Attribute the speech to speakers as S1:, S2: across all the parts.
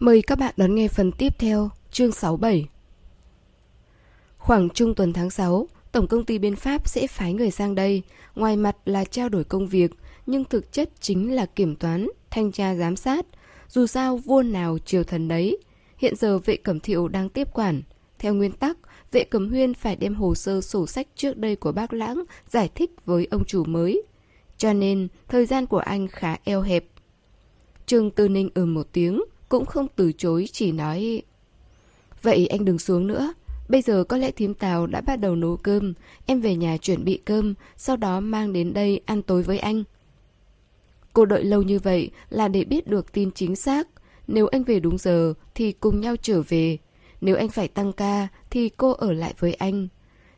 S1: Mời các bạn đón nghe phần tiếp theo, chương 67. Khoảng trung tuần tháng 6, Tổng công ty bên Pháp sẽ phái người sang đây, ngoài mặt là trao đổi công việc, nhưng thực chất chính là kiểm toán, thanh tra giám sát. Dù sao vua nào triều thần đấy. Hiện giờ vệ cẩm thiệu đang tiếp quản. Theo nguyên tắc, vệ cẩm huyên phải đem hồ sơ sổ sách trước đây của bác lãng giải thích với ông chủ mới. Cho nên, thời gian của anh khá eo hẹp. Trương Tư Ninh ừ một tiếng, cũng không từ chối, chỉ nói, Vậy anh đừng xuống nữa. Bây giờ có lẽ thím Tào đã bắt đầu nấu cơm. Em về nhà chuẩn bị cơm, Sau đó mang đến đây ăn tối với anh. Cô đợi lâu như vậy là để biết được tin chính xác. Nếu anh về đúng giờ thì cùng nhau trở về. Nếu anh phải tăng ca thì cô ở lại với anh.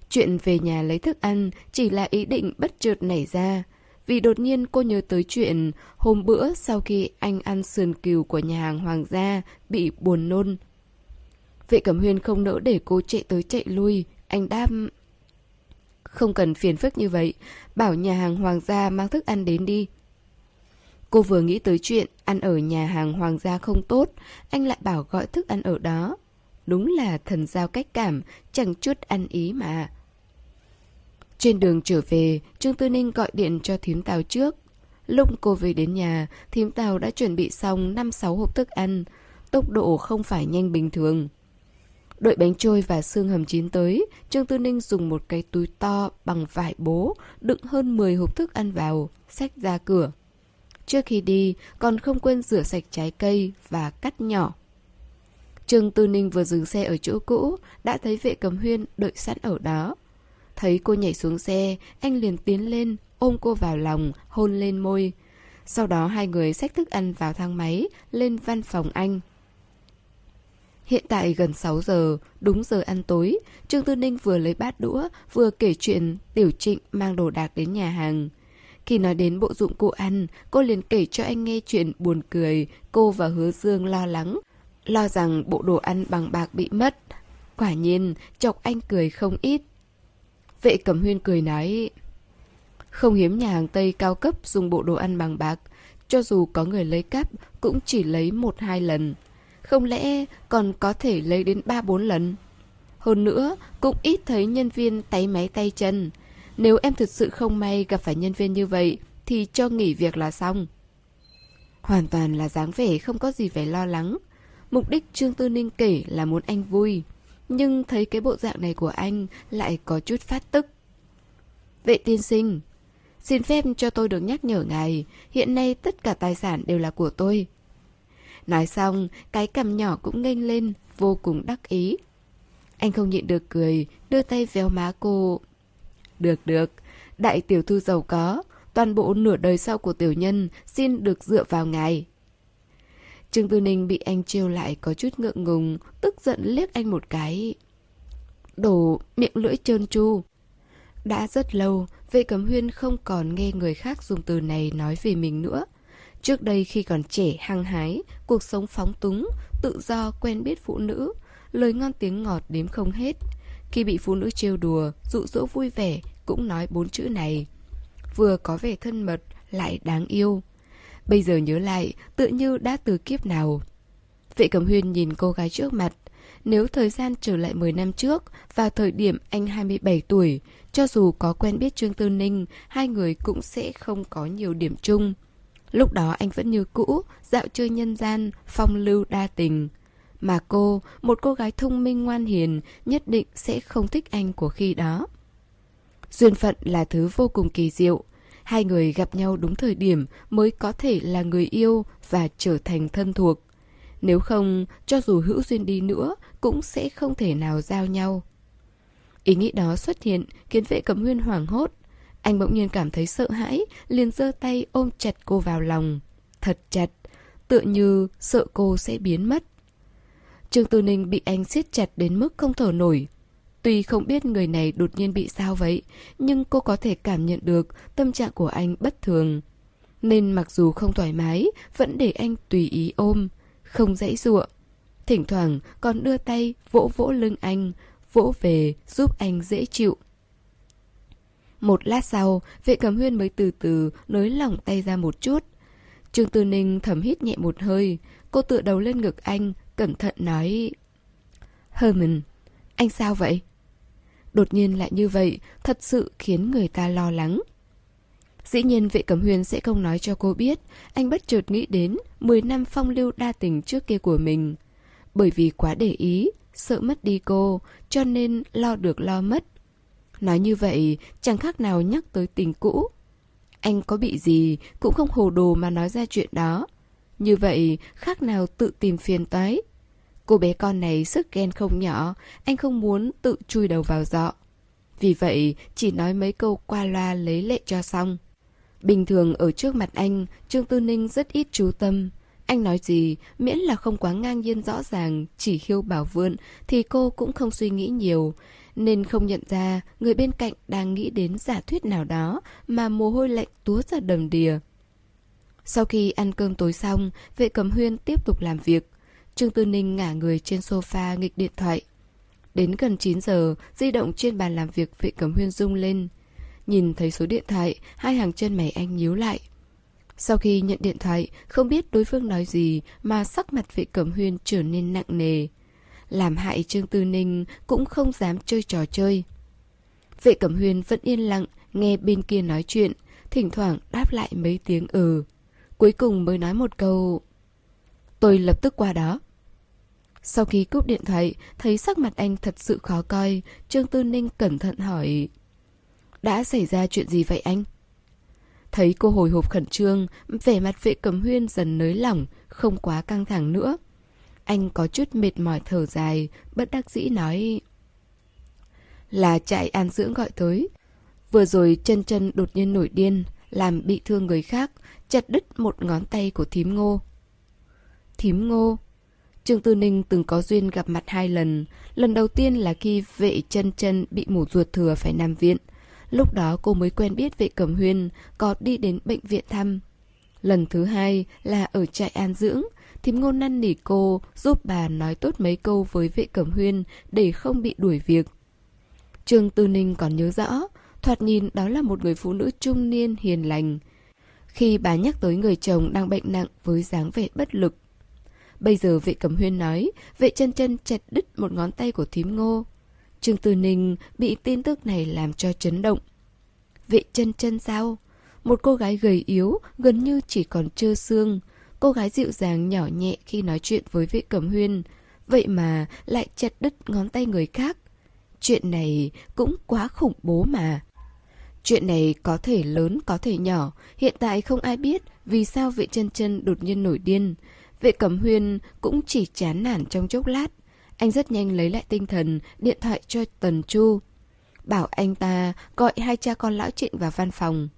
S1: Chuyện về nhà lấy thức ăn chỉ là ý định bất chợt nảy ra vì đột nhiên cô nhớ tới chuyện hôm bữa sau khi anh ăn sườn cừu của nhà hàng Hoàng gia bị buồn nôn. Vệ Cẩm Huyên không nỡ để cô chạy tới chạy lui, anh đáp... Không cần phiền phức như vậy, bảo nhà hàng Hoàng gia mang thức ăn đến đi. Cô vừa nghĩ tới chuyện ăn ở nhà hàng Hoàng gia không tốt, anh lại bảo gọi thức ăn ở đó. Đúng là thần giao cách cảm, chẳng chút ăn ý mà. Trên đường trở về, Trương Tư Ninh gọi điện cho thím Tào trước. Lúc cô về đến nhà, thím Tào đã chuẩn bị xong 5-6 hộp thức ăn. Tốc độ không phải nhanh bình thường. Đợi bánh trôi và xương hầm chín tới, Trương Tư Ninh dùng một cái túi to bằng vải bố, đựng hơn 10 hộp thức ăn vào, xách ra cửa. Trước khi đi, còn không quên rửa sạch trái cây và cắt nhỏ. Trương Tư Ninh vừa dừng xe ở chỗ cũ, đã thấy vệ cầm huyên đợi sẵn ở đó. Thấy cô nhảy xuống xe, anh liền tiến lên, ôm cô vào lòng, hôn lên môi. Sau đó hai người xách thức ăn vào thang máy, lên văn phòng anh. Hiện tại gần 6 giờ, đúng giờ ăn tối, Trương Tư Ninh vừa lấy bát đũa, vừa kể chuyện Tiểu Trịnh mang đồ đạc đến nhà hàng. Khi nói đến bộ dụng cụ ăn, cô liền kể cho anh nghe chuyện buồn cười, cô và Hứa Dương lo lắng, lo rằng bộ đồ ăn bằng bạc bị mất. Quả nhiên, chọc anh cười không ít. Vệ Cẩm Huyên cười nói, Không hiếm nhà hàng Tây cao cấp dùng bộ đồ ăn bằng bạc, Cho dù có người lấy cắp cũng chỉ lấy một hai lần. Không lẽ còn có thể lấy đến ba bốn lần? Hơn nữa, cũng ít thấy nhân viên tay máy tay chân. Nếu em thực sự không may gặp phải nhân viên như vậy, Thì cho nghỉ việc là xong. Hoàn toàn là dáng vẻ không có gì phải lo lắng. Mục đích Trương Tư Ninh kể là muốn anh vui nhưng thấy cái bộ dạng này của anh lại có chút phát tức. Vệ tiên sinh, xin phép cho tôi được nhắc nhở ngài, hiện nay tất cả tài sản đều là của tôi. Nói xong, cái cằm nhỏ cũng nghênh lên, vô cùng đắc ý. Anh không nhịn được cười, đưa tay véo má cô. Được được, đại tiểu thư giàu có, toàn bộ nửa đời sau của tiểu nhân xin được dựa vào ngài. Trương Tư Ninh bị anh trêu lại có chút ngượng ngùng, tức giận liếc anh một cái. đổ miệng lưỡi trơn tru. Đã rất lâu, vệ cấm huyên không còn nghe người khác dùng từ này nói về mình nữa. Trước đây khi còn trẻ hăng hái, cuộc sống phóng túng, tự do quen biết phụ nữ, lời ngon tiếng ngọt đếm không hết. Khi bị phụ nữ trêu đùa, dụ dỗ vui vẻ, cũng nói bốn chữ này. Vừa có vẻ thân mật, lại đáng yêu. Bây giờ nhớ lại, tự như đã từ kiếp nào. Vệ Cẩm Huyên nhìn cô gái trước mặt. Nếu thời gian trở lại 10 năm trước, vào thời điểm anh 27 tuổi, cho dù có quen biết Trương Tư Ninh, hai người cũng sẽ không có nhiều điểm chung. Lúc đó anh vẫn như cũ, dạo chơi nhân gian, phong lưu đa tình. Mà cô, một cô gái thông minh ngoan hiền, nhất định sẽ không thích anh của khi đó. Duyên phận là thứ vô cùng kỳ diệu. Hai người gặp nhau đúng thời điểm mới có thể là người yêu và trở thành thân thuộc. Nếu không, cho dù hữu duyên đi nữa, cũng sẽ không thể nào giao nhau. Ý nghĩ đó xuất hiện khiến vệ cẩm huyên hoảng hốt. Anh bỗng nhiên cảm thấy sợ hãi, liền giơ tay ôm chặt cô vào lòng. Thật chặt, tựa như sợ cô sẽ biến mất. Trương Tư Ninh bị anh siết chặt đến mức không thở nổi. Tuy không biết người này đột nhiên bị sao vậy, nhưng cô có thể cảm nhận được tâm trạng của anh bất thường. Nên mặc dù không thoải mái, vẫn để anh tùy ý ôm, không dãy dụa. Thỉnh thoảng còn đưa tay vỗ vỗ lưng anh, vỗ về giúp anh dễ chịu. Một lát sau, vệ cầm huyên mới từ từ nới lỏng tay ra một chút. Trương Tư Ninh thầm hít nhẹ một hơi, Cô tựa đầu lên ngực anh, cẩn thận nói Herman, anh sao vậy? Đột nhiên lại như vậy, thật sự khiến người ta lo lắng. Dĩ nhiên vệ cẩm huyền sẽ không nói cho cô biết, anh bất chợt nghĩ đến 10 năm phong lưu đa tình trước kia của mình. Bởi vì quá để ý, sợ mất đi cô, cho nên lo được lo mất. Nói như vậy, chẳng khác nào nhắc tới tình cũ. Anh có bị gì, cũng không hồ đồ mà nói ra chuyện đó. Như vậy, khác nào tự tìm phiền toái. Cô bé con này sức ghen không nhỏ, anh không muốn tự chui đầu vào dọ. Vì vậy, chỉ nói mấy câu qua loa lấy lệ cho xong. Bình thường ở trước mặt anh, Trương Tư Ninh rất ít chú tâm. Anh nói gì, miễn là không quá ngang nhiên rõ ràng, chỉ khiêu bảo vượn, thì cô cũng không suy nghĩ nhiều. Nên không nhận ra người bên cạnh đang nghĩ đến giả thuyết nào đó mà mồ hôi lạnh túa ra đầm đìa. Sau khi ăn cơm tối xong, vệ cầm huyên tiếp tục làm việc. Trương Tư Ninh ngả người trên sofa nghịch điện thoại. Đến gần 9 giờ, di động trên bàn làm việc vệ cầm huyên rung lên. Nhìn thấy số điện thoại, hai hàng chân mày anh nhíu lại. Sau khi nhận điện thoại, không biết đối phương nói gì mà sắc mặt vệ cẩm huyên trở nên nặng nề. Làm hại Trương Tư Ninh cũng không dám chơi trò chơi. Vệ cẩm huyên vẫn yên lặng, nghe bên kia nói chuyện, thỉnh thoảng đáp lại mấy tiếng ừ. Cuối cùng mới nói một câu Tôi lập tức qua đó Sau khi cúp điện thoại, Thấy sắc mặt anh thật sự khó coi, Trương Tư Ninh cẩn thận hỏi, Đã xảy ra chuyện gì vậy anh? Thấy cô hồi hộp khẩn trương, Vẻ mặt vệ cầm huyên dần nới lỏng, Không quá căng thẳng nữa Anh có chút mệt mỏi thở dài, Bất đắc dĩ nói, Là trại an dưỡng gọi tới Vừa rồi chân chân đột nhiên nổi điên, Làm bị thương người khác, chặt đứt một ngón tay của thím ngô. Thím ngô Trương Tư Ninh từng có duyên gặp mặt hai lần. Lần đầu tiên là khi vệ chân chân bị mổ ruột thừa phải nằm viện. Lúc đó cô mới quen biết vệ cẩm huyên, có đi đến bệnh viện thăm. Lần thứ hai là ở trại an dưỡng, thím ngô năn nỉ cô giúp bà nói tốt mấy câu với vệ cẩm huyên để không bị đuổi việc. Trương Tư Ninh còn nhớ rõ, thoạt nhìn đó là một người phụ nữ trung niên hiền lành, khi bà nhắc tới người chồng đang bệnh nặng với dáng vẻ bất lực. Bây giờ vệ cầm huyên nói, vệ chân chân chặt đứt một ngón tay của thím ngô. Trương Tư Ninh bị tin tức này làm cho chấn động. Vệ chân chân sao? Một cô gái gầy yếu, gần như chỉ còn trơ xương. Cô gái dịu dàng nhỏ nhẹ khi nói chuyện với vệ cầm huyên. Vậy mà lại chặt đứt ngón tay người khác. Chuyện này cũng quá khủng bố mà. Chuyện này có thể lớn có thể nhỏ, hiện tại không ai biết vì sao vệ chân chân đột nhiên nổi điên. Vệ cẩm huyên cũng chỉ chán nản trong chốc lát. Anh rất nhanh lấy lại tinh thần, điện thoại cho Tần Chu. Bảo anh ta gọi hai cha con lão trịnh vào văn phòng.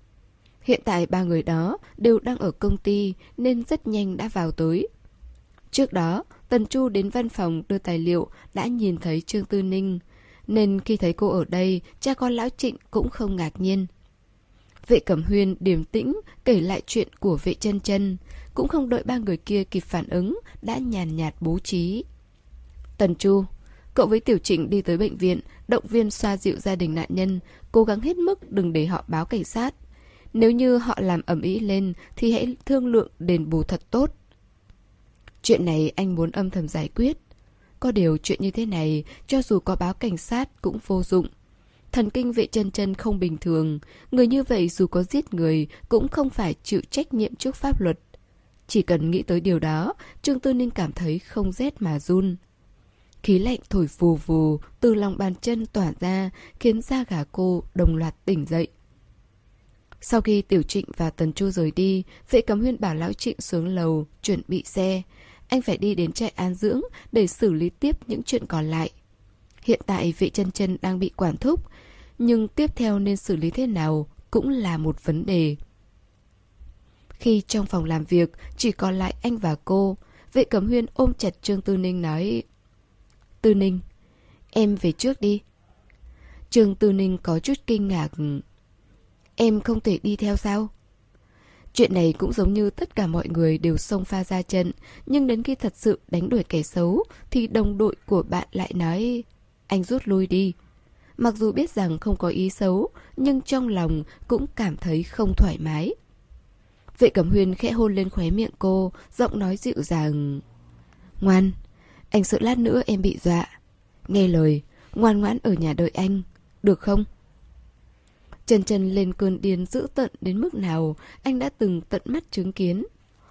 S1: Hiện tại ba người đó đều đang ở công ty nên rất nhanh đã vào tới. Trước đó, Tần Chu đến văn phòng đưa tài liệu đã nhìn thấy Trương Tư Ninh nên khi thấy cô ở đây, cha con lão trịnh cũng không ngạc nhiên. Vệ Cẩm Huyên điềm tĩnh kể lại chuyện của vệ chân chân, cũng không đợi ba người kia kịp phản ứng, đã nhàn nhạt bố trí. Tần Chu, cậu với Tiểu Trịnh đi tới bệnh viện, động viên xoa dịu gia đình nạn nhân, cố gắng hết mức đừng để họ báo cảnh sát. Nếu như họ làm ẩm ý lên thì hãy thương lượng đền bù thật tốt. Chuyện này anh muốn âm thầm giải quyết. Có điều chuyện như thế này, cho dù có báo cảnh sát cũng vô dụng. Thần kinh vệ chân chân không bình thường, người như vậy dù có giết người cũng không phải chịu trách nhiệm trước pháp luật. Chỉ cần nghĩ tới điều đó, Trương Tư Ninh cảm thấy không rét mà run. Khí lạnh thổi vù vù từ lòng bàn chân tỏa ra khiến da gà cô đồng loạt tỉnh dậy. Sau khi Tiểu Trịnh và Tần Chu rời đi, vệ cấm huyên bảo Lão Trịnh xuống lầu, chuẩn bị xe anh phải đi đến trại an dưỡng để xử lý tiếp những chuyện còn lại. Hiện tại vị chân chân đang bị quản thúc, nhưng tiếp theo nên xử lý thế nào cũng là một vấn đề. Khi trong phòng làm việc chỉ còn lại anh và cô, vệ cẩm huyên ôm chặt Trương Tư Ninh nói Tư Ninh, em về trước đi. Trương Tư Ninh có chút kinh ngạc. Em không thể đi theo sao? Chuyện này cũng giống như tất cả mọi người đều xông pha ra trận, nhưng đến khi thật sự đánh đuổi kẻ xấu, thì đồng đội của bạn lại nói, anh rút lui đi. Mặc dù biết rằng không có ý xấu, nhưng trong lòng cũng cảm thấy không thoải mái. Vệ Cẩm Huyền khẽ hôn lên khóe miệng cô, giọng nói dịu dàng. Ngoan, anh sợ lát nữa em bị dọa. Nghe lời, ngoan ngoãn ở nhà đợi anh, được không? Chân chân lên cơn điên dữ tận đến mức nào anh đã từng tận mắt chứng kiến.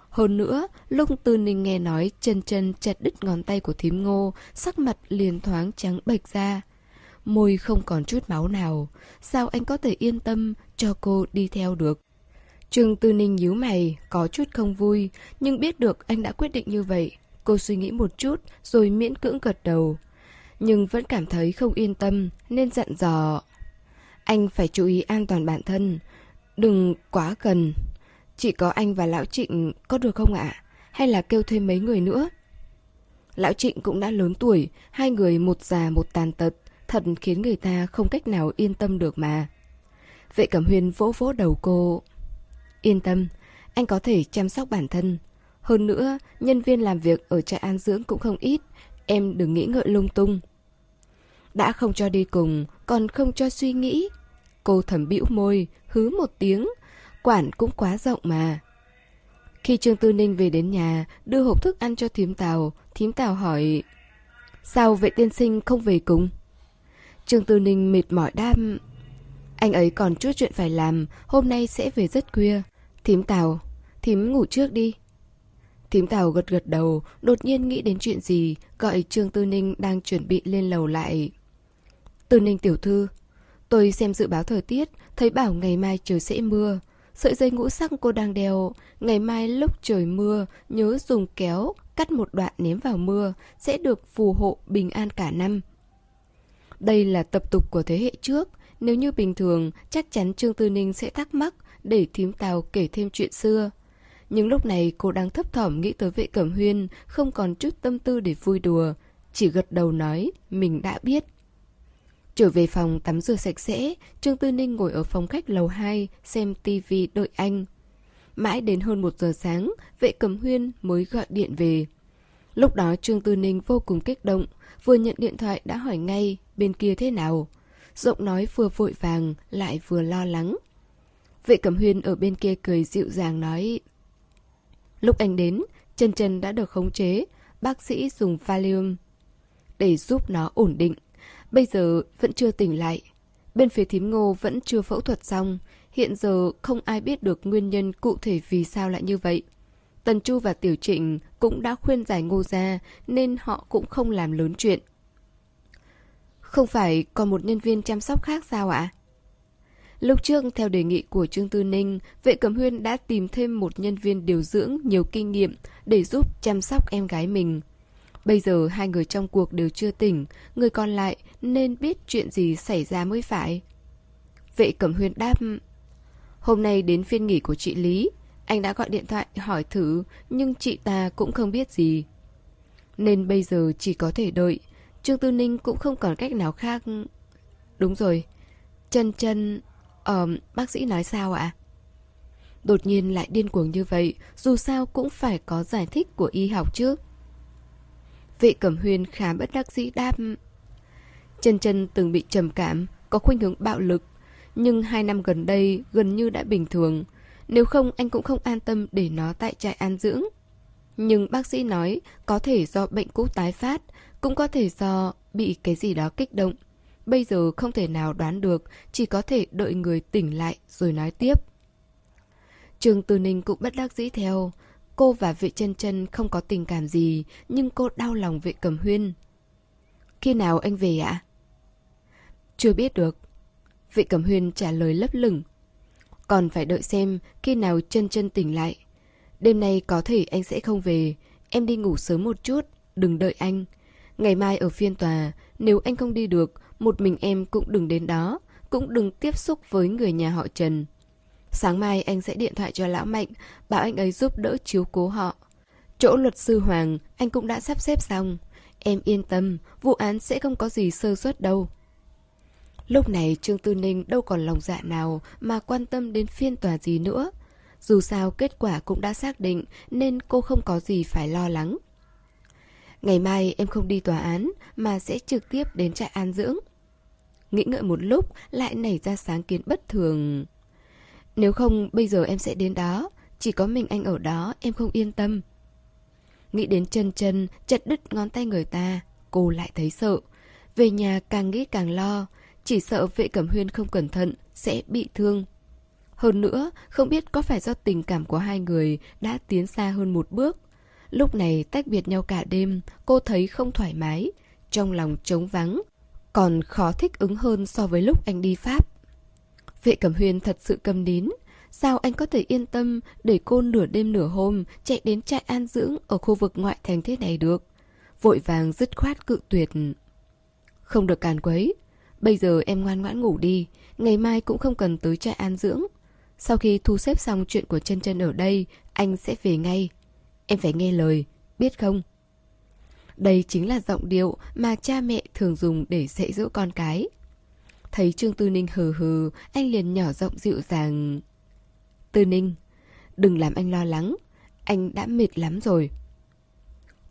S1: Hơn nữa, lúc Tư Ninh nghe nói chân chân chặt đứt ngón tay của thím ngô, sắc mặt liền thoáng trắng bệch ra. Môi không còn chút máu nào, sao anh có thể yên tâm cho cô đi theo được? Trương Tư Ninh nhíu mày, có chút không vui, nhưng biết được anh đã quyết định như vậy. Cô suy nghĩ một chút rồi miễn cưỡng gật đầu. Nhưng vẫn cảm thấy không yên tâm nên dặn dò. Anh phải chú ý an toàn bản thân, đừng quá gần. Chỉ có anh và Lão Trịnh có được không ạ? Hay là kêu thêm mấy người nữa? Lão Trịnh cũng đã lớn tuổi, hai người một già một tàn tật, thật khiến người ta không cách nào yên tâm được mà. Vệ Cẩm Huyên vỗ vỗ đầu cô. Yên tâm, anh có thể chăm sóc bản thân. Hơn nữa, nhân viên làm việc ở trại an dưỡng cũng không ít, em đừng nghĩ ngợi lung tung. Đã không cho đi cùng, còn không cho suy nghĩ. Cô thầm bĩu môi, hứ một tiếng, quản cũng quá rộng mà. Khi Trương Tư Ninh về đến nhà, đưa hộp thức ăn cho thím Tào, thím Tào hỏi Sao vệ tiên sinh không về cùng? Trương Tư Ninh mệt mỏi đam Anh ấy còn chút chuyện phải làm, hôm nay sẽ về rất khuya. Thím Tào, thím ngủ trước đi. Thím Tào gật gật đầu, đột nhiên nghĩ đến chuyện gì, gọi Trương Tư Ninh đang chuẩn bị lên lầu lại. Tư Ninh tiểu thư, tôi xem dự báo thời tiết, thấy bảo ngày mai trời sẽ mưa. Sợi dây ngũ sắc cô đang đeo, ngày mai lúc trời mưa, nhớ dùng kéo, cắt một đoạn ném vào mưa, sẽ được phù hộ bình an cả năm. Đây là tập tục của thế hệ trước, nếu như bình thường, chắc chắn Trương Tư Ninh sẽ thắc mắc để thím Tào kể thêm chuyện xưa. Nhưng lúc này cô đang thấp thỏm nghĩ tới vệ cẩm huyên, không còn chút tâm tư để vui đùa, chỉ gật đầu nói mình đã biết. Trở về phòng tắm rửa sạch sẽ, Trương Tư Ninh ngồi ở phòng khách lầu 2 xem tivi đợi anh. Mãi đến hơn một giờ sáng, vệ cầm huyên mới gọi điện về. Lúc đó Trương Tư Ninh vô cùng kích động, vừa nhận điện thoại đã hỏi ngay bên kia thế nào. Giọng nói vừa vội vàng, lại vừa lo lắng. Vệ Cẩm Huyên ở bên kia cười dịu dàng nói Lúc anh đến, chân chân đã được khống chế, bác sĩ dùng Valium để giúp nó ổn định. Bây giờ vẫn chưa tỉnh lại. Bên phía thím ngô vẫn chưa phẫu thuật xong. Hiện giờ không ai biết được nguyên nhân cụ thể vì sao lại như vậy. Tần Chu và Tiểu Trịnh cũng đã khuyên giải ngô ra nên họ cũng không làm lớn chuyện. Không phải còn một nhân viên chăm sóc khác sao ạ? Lúc trước, theo đề nghị của Trương Tư Ninh, vệ cẩm huyên đã tìm thêm một nhân viên điều dưỡng nhiều kinh nghiệm để giúp chăm sóc em gái mình. Bây giờ hai người trong cuộc đều chưa tỉnh, người còn lại nên biết chuyện gì xảy ra mới phải. Vệ Cẩm Huyên đáp Hôm nay đến phiên nghỉ của chị Lý. Anh đã gọi điện thoại hỏi thử Nhưng chị ta cũng không biết gì. Nên bây giờ chỉ có thể đợi. Trương Tư Ninh cũng không còn cách nào khác. Đúng rồi. Chân chân Ờ, bác sĩ nói sao ạ? Đột nhiên lại điên cuồng như vậy Dù sao cũng phải có giải thích của y học chứ Vệ Cẩm Huyên khá bất đắc dĩ đáp. Chân chân từng bị trầm cảm, có khuynh hướng bạo lực, nhưng hai năm gần đây gần như đã bình thường. Nếu không anh cũng không an tâm để nó tại trại an dưỡng. Nhưng bác sĩ nói có thể do bệnh cũ tái phát, cũng có thể do bị cái gì đó kích động. Bây giờ không thể nào đoán được, chỉ có thể đợi người tỉnh lại rồi nói tiếp. Trường Từ Ninh cũng bất đắc dĩ theo, Cô và vệ chân chân không có tình cảm gì, nhưng cô đau lòng vệ cầm huyên. Khi nào anh về ạ? Chưa biết được. Vệ cầm huyên trả lời lấp lửng. Còn phải đợi xem khi nào chân chân tỉnh lại. Đêm nay có thể anh sẽ không về. Em đi ngủ sớm một chút, đừng đợi anh. Ngày mai ở phiên tòa, nếu anh không đi được, một mình em cũng đừng đến đó, cũng đừng tiếp xúc với người nhà họ Trần. Sáng mai anh sẽ điện thoại cho Lão Mạnh, bảo anh ấy giúp đỡ chiếu cố họ. Chỗ luật sư Hoàng, anh cũng đã sắp xếp xong. Em yên tâm, vụ án sẽ không có gì sơ suất đâu. Lúc này Trương Tư Ninh đâu còn lòng dạ nào mà quan tâm đến phiên tòa gì nữa. Dù sao kết quả cũng đã xác định nên cô không có gì phải lo lắng. Ngày mai em không đi tòa án mà sẽ trực tiếp đến trại an dưỡng. Nghĩ ngợi một lúc lại nảy ra sáng kiến bất thường. Nếu không bây giờ em sẽ đến đó Chỉ có mình anh ở đó em không yên tâm Nghĩ đến chân chân, chặt đứt ngón tay người ta, cô lại thấy sợ. Về nhà càng nghĩ càng lo, chỉ sợ vệ cẩm huyên không cẩn thận, sẽ bị thương. Hơn nữa, không biết có phải do tình cảm của hai người đã tiến xa hơn một bước. Lúc này tách biệt nhau cả đêm, cô thấy không thoải mái, trong lòng trống vắng, còn khó thích ứng hơn so với lúc anh đi Pháp. Vệ Cẩm Huyền thật sự cầm nín, sao anh có thể yên tâm để cô nửa đêm nửa hôm chạy đến trại an dưỡng ở khu vực ngoại thành thế này được? Vội vàng dứt khoát cự tuyệt. Không được càn quấy, bây giờ em ngoan ngoãn ngủ đi, ngày mai cũng không cần tới trại an dưỡng. Sau khi thu xếp xong chuyện của chân chân ở đây, anh sẽ về ngay. Em phải nghe lời, biết không? Đây chính là giọng điệu mà cha mẹ thường dùng để dạy dỗ con cái. Thấy Trương Tư Ninh hừ hừ, anh liền nhỏ giọng dịu dàng. Tư Ninh, đừng làm anh lo lắng, anh đã mệt lắm rồi.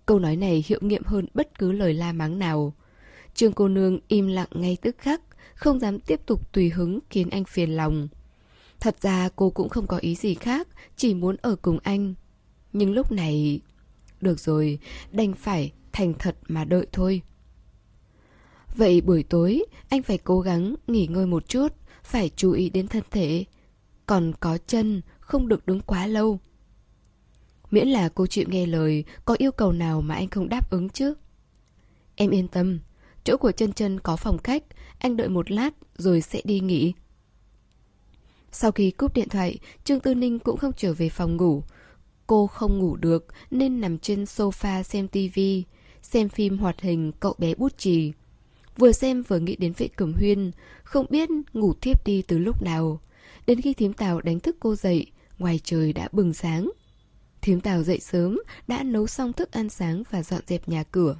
S1: Câu nói này hiệu nghiệm hơn bất cứ lời la mắng nào. Trương cô nương im lặng ngay tức khắc, không dám tiếp tục tùy hứng khiến anh phiền lòng. Thật ra cô cũng không có ý gì khác, chỉ muốn ở cùng anh. Nhưng lúc này... Được rồi, đành phải thành thật mà đợi thôi. Vậy buổi tối, anh phải cố gắng nghỉ ngơi một chút, phải chú ý đến thân thể. Còn có chân, không được đứng quá lâu. Miễn là cô chịu nghe lời, có yêu cầu nào mà anh không đáp ứng chứ? Em yên tâm, chỗ của chân chân có phòng khách, anh đợi một lát rồi sẽ đi nghỉ. Sau khi cúp điện thoại, Trương Tư Ninh cũng không trở về phòng ngủ. Cô không ngủ được nên nằm trên sofa xem tivi, xem phim hoạt hình cậu bé bút chì. Vừa xem vừa nghĩ đến vệ cẩm huyên, không biết ngủ thiếp đi từ lúc nào. Đến khi thím tàu đánh thức cô dậy, ngoài trời đã bừng sáng. Thím tàu dậy sớm, đã nấu xong thức ăn sáng và dọn dẹp nhà cửa.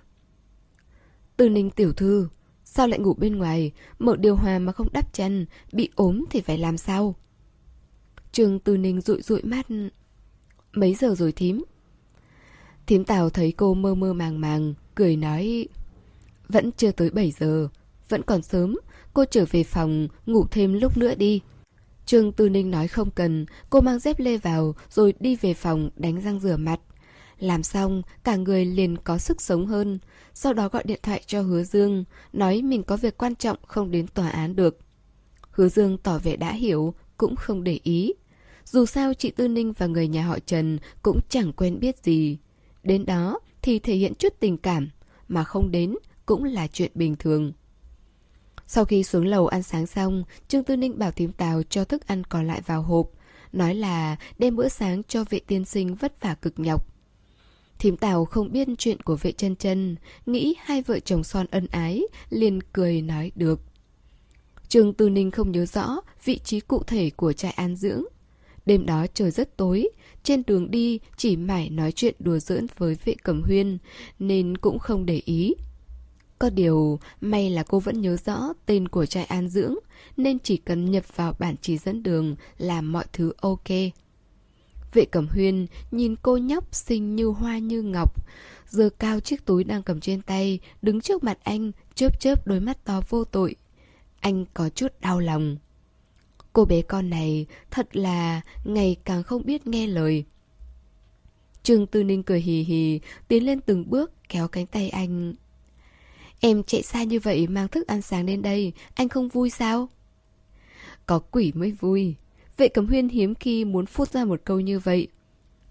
S1: từ ninh tiểu thư, sao lại ngủ bên ngoài, mở điều hòa mà không đắp chăn, bị ốm thì phải làm sao? Trường từ Ninh rụi rụi mắt. Mấy giờ rồi thím? Thím Tào thấy cô mơ mơ màng màng, cười nói Vẫn chưa tới 7 giờ, vẫn còn sớm, cô trở về phòng, ngủ thêm lúc nữa đi. Trương Tư Ninh nói không cần, cô mang dép lê vào rồi đi về phòng đánh răng rửa mặt. Làm xong, cả người liền có sức sống hơn, sau đó gọi điện thoại cho Hứa Dương, nói mình có việc quan trọng không đến tòa án được. Hứa Dương tỏ vẻ đã hiểu, cũng không để ý. Dù sao chị Tư Ninh và người nhà họ Trần cũng chẳng quen biết gì. Đến đó thì thể hiện chút tình cảm, mà không đến cũng là chuyện bình thường. Sau khi xuống lầu ăn sáng xong, Trương Tư Ninh bảo thím Tào cho thức ăn còn lại vào hộp, nói là đem bữa sáng cho vệ tiên sinh vất vả cực nhọc. Thím Tào không biết chuyện của vệ chân chân, nghĩ hai vợ chồng son ân ái, liền cười nói được. Trương Tư Ninh không nhớ rõ vị trí cụ thể của trại an dưỡng, Đêm đó trời rất tối, trên đường đi chỉ mải nói chuyện đùa giỡn với vệ cẩm huyên, nên cũng không để ý. Có điều, may là cô vẫn nhớ rõ tên của trại an dưỡng, nên chỉ cần nhập vào bản chỉ dẫn đường là mọi thứ ok. Vệ cẩm huyên nhìn cô nhóc xinh như hoa như ngọc, giơ cao chiếc túi đang cầm trên tay, đứng trước mặt anh, chớp chớp đôi mắt to vô tội. Anh có chút đau lòng. Cô bé con này thật là ngày càng không biết nghe lời. Trương Tư Ninh cười hì hì, tiến lên từng bước, kéo cánh tay anh. Em chạy xa như vậy mang thức ăn sáng đến đây, anh không vui sao? Có quỷ mới vui. Vệ cẩm huyên hiếm khi muốn phút ra một câu như vậy.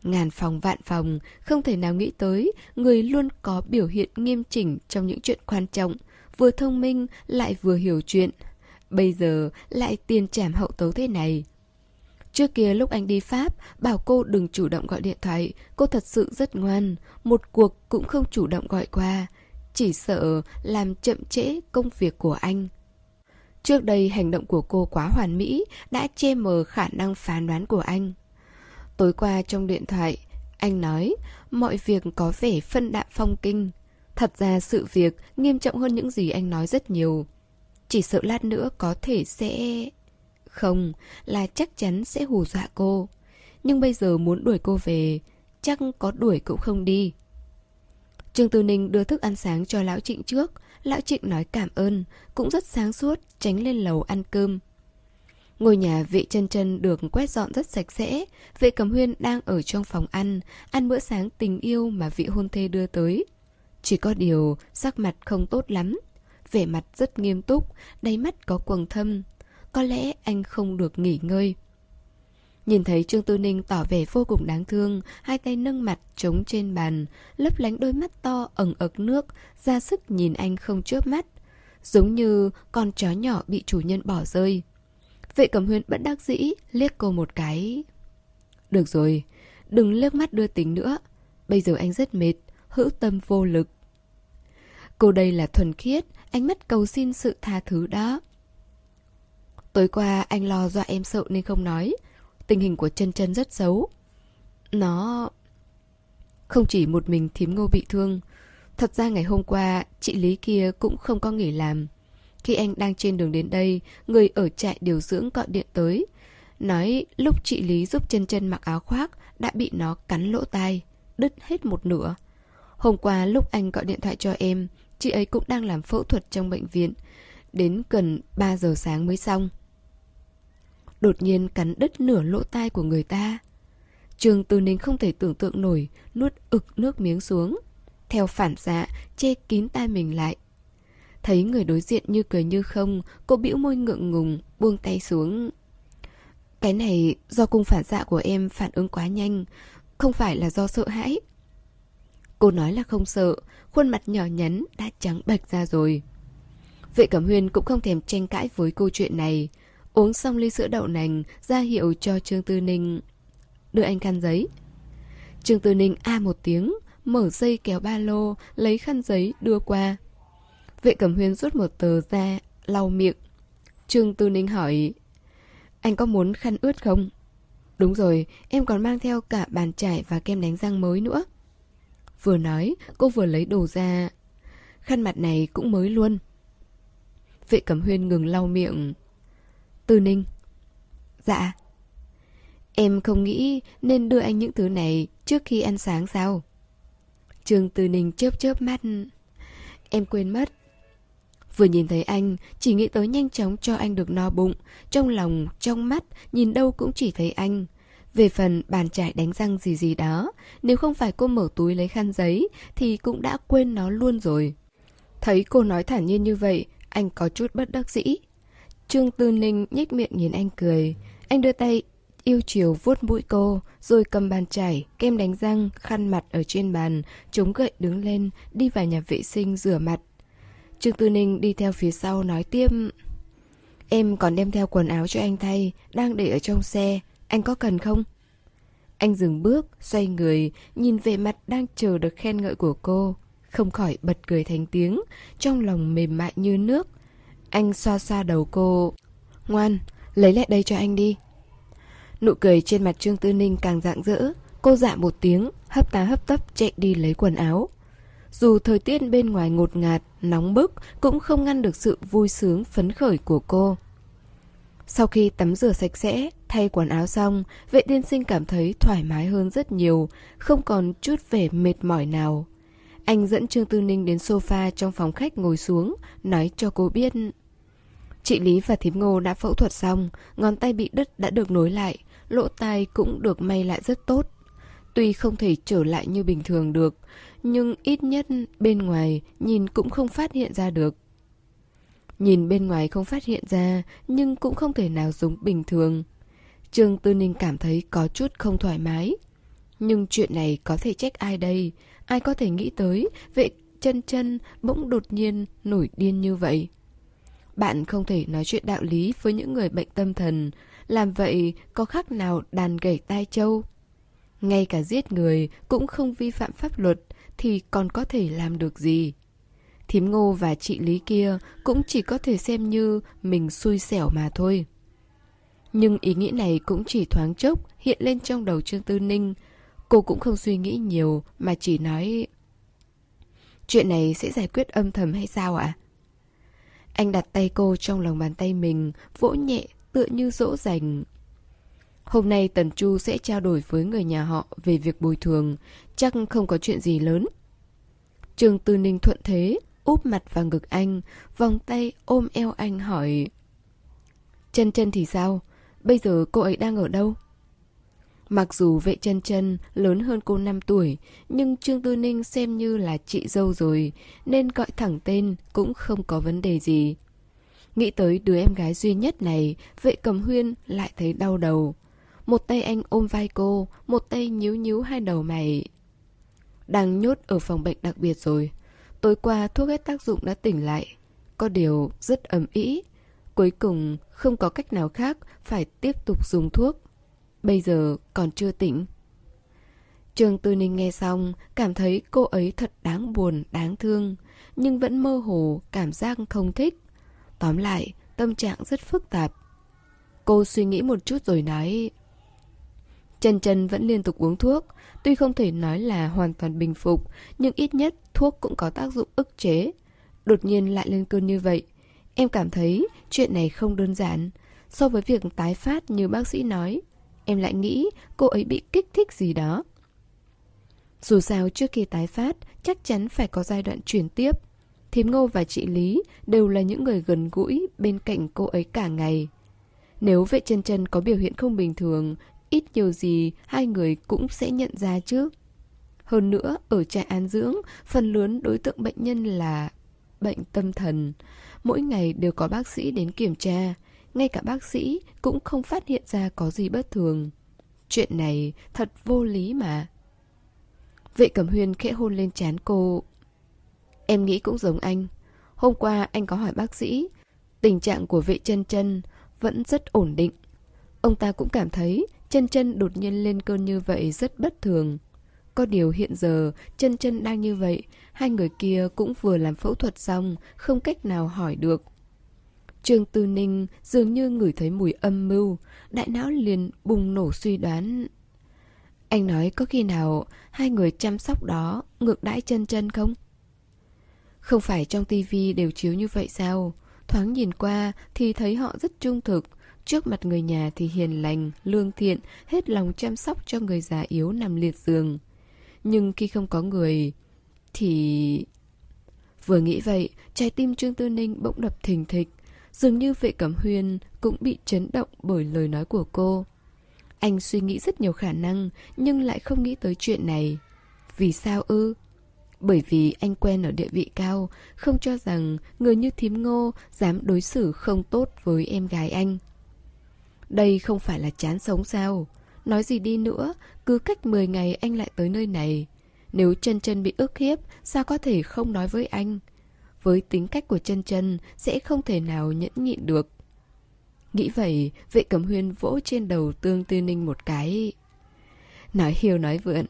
S1: Ngàn phòng vạn phòng, không thể nào nghĩ tới, người luôn có biểu hiện nghiêm chỉnh trong những chuyện quan trọng, vừa thông minh lại vừa hiểu chuyện, Bây giờ lại tiền trảm hậu tấu thế này. Trước kia lúc anh đi Pháp, bảo cô đừng chủ động gọi điện thoại, cô thật sự rất ngoan, một cuộc cũng không chủ động gọi qua, chỉ sợ làm chậm trễ công việc của anh. Trước đây hành động của cô quá hoàn mỹ, đã che mờ khả năng phán đoán của anh. Tối qua trong điện thoại, anh nói mọi việc có vẻ phân đạm phong kinh. Thật ra sự việc nghiêm trọng hơn những gì anh nói rất nhiều. Chỉ sợ lát nữa có thể sẽ... Không, là chắc chắn sẽ hù dọa cô. Nhưng bây giờ muốn đuổi cô về, chắc có đuổi cũng không đi. Trương Tư Ninh đưa thức ăn sáng cho Lão Trịnh trước. Lão Trịnh nói cảm ơn, cũng rất sáng suốt, tránh lên lầu ăn cơm. Ngôi nhà vệ chân chân được quét dọn rất sạch sẽ. Vệ cầm huyên đang ở trong phòng ăn, ăn bữa sáng tình yêu mà vị hôn thê đưa tới. Chỉ có điều, sắc mặt không tốt lắm. Vẻ mặt rất nghiêm túc, đáy mắt có quầng thâm. Có lẽ anh không được nghỉ ngơi. Nhìn thấy Trương Tư Ninh tỏ vẻ vô cùng đáng thương, hai tay nâng mặt trống trên bàn, lấp lánh đôi mắt to ẩn ực nước, ra sức nhìn anh không chớp mắt. Giống như con chó nhỏ bị chủ nhân bỏ rơi. Vệ cẩm huyên bất đắc dĩ, liếc cô một cái. Được rồi, đừng liếc mắt đưa tính nữa. Bây giờ anh rất mệt, hữu tâm vô lực. Cô đây là thuần khiết, ánh mắt cầu xin sự tha thứ đó. Tối qua anh lo dọa em sợ nên không nói. Tình hình của chân chân rất xấu. Nó... Không chỉ một mình thím ngô bị thương. Thật ra ngày hôm qua, chị Lý kia cũng không có nghỉ làm. Khi anh đang trên đường đến đây, người ở trại điều dưỡng gọi điện tới. Nói lúc chị Lý giúp chân chân mặc áo khoác đã bị nó cắn lỗ tai, đứt hết một nửa. Hôm qua lúc anh gọi điện thoại cho em, chị ấy cũng đang làm phẫu thuật trong bệnh viện. Đến gần 3 giờ sáng mới xong. Đột nhiên cắn đứt nửa lỗ tai của người ta. Trường Từ Ninh không thể tưởng tượng nổi, nuốt ực nước miếng xuống. Theo phản xạ, che kín tai mình lại, Thấy người đối diện như cười như không, cô bĩu môi ngượng ngùng, buông tay xuống. Cái này do cung phản xạ của em phản ứng quá nhanh, không phải là do sợ hãi. Cô nói là không sợ, khuôn mặt nhỏ nhắn đã trắng bệch ra rồi. Vệ Cẩm Huyên cũng không thèm tranh cãi với câu chuyện này. Uống xong ly sữa đậu nành, ra hiệu cho Trương Tư Ninh. Đưa anh khăn giấy. Trương Tư Ninh a một tiếng, mở dây kéo ba lô, lấy khăn giấy đưa qua. Vệ Cẩm Huyên rút một tờ ra, lau miệng. Trương Tư Ninh hỏi, anh có muốn khăn ướt không? Đúng rồi, em còn mang theo cả bàn chải và kem đánh răng mới nữa. Vừa nói, cô vừa lấy đồ ra. Khăn mặt này cũng mới luôn. Vệ Cẩm Huyên ngừng lau miệng. Tư Ninh. Dạ. Em không nghĩ nên đưa anh những thứ này trước khi ăn sáng sao? Trương Tư Ninh chớp chớp mắt. Em quên mất, Vừa nhìn thấy anh, chỉ nghĩ tới nhanh chóng cho anh được no bụng, trong lòng, trong mắt, nhìn đâu cũng chỉ thấy anh. Về phần bàn chải đánh răng gì gì đó, nếu không phải cô mở túi lấy khăn giấy, thì cũng đã quên nó luôn rồi. Thấy cô nói thản nhiên như vậy, anh có chút bất đắc dĩ. Trương Tư Ninh nhếch miệng nhìn anh cười. Anh đưa tay yêu chiều vuốt mũi cô, rồi cầm bàn chải, kem đánh răng, khăn mặt ở trên bàn, chống gậy đứng lên, đi vào nhà vệ sinh rửa mặt, Trương Tư Ninh đi theo phía sau nói tiếp Em còn đem theo quần áo cho anh thay Đang để ở trong xe anh có cần không? Anh dừng bước, xoay người Nhìn về mặt đang chờ được khen ngợi của cô. Không khỏi bật cười thành tiếng Trong lòng mềm mại như nước. Anh xoa xoa đầu cô. Ngoan, lấy lại đây cho anh đi. Nụ cười trên mặt Trương Tư Ninh càng rạng rỡ. Cô dạ một tiếng Hấp tá hấp tấp chạy đi lấy quần áo. Dù thời tiết bên ngoài ngột ngạt, nóng bức cũng không ngăn được sự vui sướng phấn khởi của cô. Sau khi tắm rửa sạch sẽ, thay quần áo xong, vệ tiên sinh cảm thấy thoải mái hơn rất nhiều, không còn chút vẻ mệt mỏi nào. Anh dẫn Trương Tư Ninh đến sofa trong phòng khách ngồi xuống, nói cho cô biết. Chị Lý và Thím Ngô đã phẫu thuật xong, ngón tay bị đứt đã được nối lại, lỗ tai cũng được may lại rất tốt. Tuy không thể trở lại như bình thường được, nhưng ít nhất bên ngoài nhìn cũng không phát hiện ra được. Nhìn bên ngoài không phát hiện ra, nhưng cũng không thể nào giống bình thường. Trương Tư Ninh cảm thấy có chút không thoải mái. Nhưng chuyện này có thể trách ai đây? Ai có thể nghĩ tới vệ chân chân bỗng đột nhiên nổi điên như vậy? Bạn không thể nói chuyện đạo lý với những người bệnh tâm thần. Làm vậy có khác nào đàn gảy tai châu? Ngay cả giết người cũng không vi phạm pháp luật thì còn có thể làm được gì? Thím ngô và chị Lý kia cũng chỉ có thể xem như mình xui xẻo mà thôi. Nhưng ý nghĩ này cũng chỉ thoáng chốc hiện lên trong đầu Trương Tư Ninh. Cô cũng không suy nghĩ nhiều mà chỉ nói Chuyện này sẽ giải quyết âm thầm hay sao ạ? Anh đặt tay cô trong lòng bàn tay mình, vỗ nhẹ tựa như dỗ dành. Hôm nay Tần Chu sẽ trao đổi với người nhà họ về việc bồi thường, chắc không có chuyện gì lớn. Trương Tư Ninh thuận thế, úp mặt vào ngực anh, vòng tay ôm eo anh hỏi. Chân chân thì sao? Bây giờ cô ấy đang ở đâu? Mặc dù vệ chân chân lớn hơn cô 5 tuổi, nhưng Trương Tư Ninh xem như là chị dâu rồi, nên gọi thẳng tên cũng không có vấn đề gì. Nghĩ tới đứa em gái duy nhất này, vệ cầm huyên lại thấy đau đầu. Một tay anh ôm vai cô, một tay nhíu nhíu hai đầu mày. Đang nhốt ở phòng bệnh đặc biệt rồi. Tối qua thuốc hết tác dụng đã tỉnh lại. Có điều rất ấm ý. Cuối cùng không có cách nào khác phải tiếp tục dùng thuốc. Bây giờ còn chưa tỉnh. Trường Tư Ninh nghe xong, cảm thấy cô ấy thật đáng buồn, đáng thương, nhưng vẫn mơ hồ, cảm giác không thích. Tóm lại, tâm trạng rất phức tạp. Cô suy nghĩ một chút rồi nói... trần trần vẫn liên tục uống thuốc, tuy không thể nói là hoàn toàn bình phục, nhưng ít nhất thuốc cũng có tác dụng ức chế. Đột nhiên lại lên cơn như vậy. Em cảm thấy chuyện này không đơn giản. So với việc tái phát như bác sĩ nói, em lại nghĩ cô ấy bị kích thích gì đó. Dù sao trước khi tái phát, chắc chắn phải có giai đoạn chuyển tiếp. Thím Ngô và chị Lý đều là những người gần gũi bên cạnh cô ấy cả ngày. Nếu vệ chân chân có biểu hiện không bình thường, ít nhiều gì hai người cũng sẽ nhận ra chứ. Hơn nữa, ở trại an dưỡng, phần lớn đối tượng bệnh nhân là bệnh tâm thần. Mỗi ngày đều có bác sĩ đến kiểm tra, ngay cả bác sĩ cũng không phát hiện ra có gì bất thường. Chuyện này thật vô lý mà. Vệ Cẩm Huyên khẽ hôn lên trán cô. Em nghĩ cũng giống anh. Hôm qua anh có hỏi bác sĩ, tình trạng của vệ chân chân vẫn rất ổn định. Ông ta cũng cảm thấy chân chân đột nhiên lên cơn như vậy rất bất thường. Có điều hiện giờ, chân chân đang như vậy, hai người kia cũng vừa làm phẫu thuật xong, không cách nào hỏi được. Trương Tư Ninh dường như ngửi thấy mùi âm mưu, đại não liền bùng nổ suy đoán. Anh nói có khi nào hai người chăm sóc đó ngược đãi chân chân không? Không phải trong tivi đều chiếu như vậy sao? Thoáng nhìn qua thì thấy họ rất trung thực, trước mặt người nhà thì hiền lành, lương thiện, hết lòng chăm sóc cho người già yếu nằm liệt giường. Nhưng khi không có người thì... Vừa nghĩ vậy, trái tim Trương Tư Ninh bỗng đập thình thịch. Dường như vệ cẩm huyên cũng bị chấn động bởi lời nói của cô. Anh suy nghĩ rất nhiều khả năng, nhưng lại không nghĩ tới chuyện này. Vì sao ư? Bởi vì anh quen ở địa vị cao, không cho rằng người như thím ngô dám đối xử không tốt với em gái anh. Đây không phải là chán sống sao? Nói gì đi nữa, cứ cách 10 ngày anh lại tới nơi này. Nếu chân chân bị ức hiếp, sao có thể không nói với anh? Với tính cách của chân chân, sẽ không thể nào nhẫn nhịn được. Nghĩ vậy, vệ cẩm huyên vỗ trên đầu tương tư ninh một cái. Nói hiều nói vượn.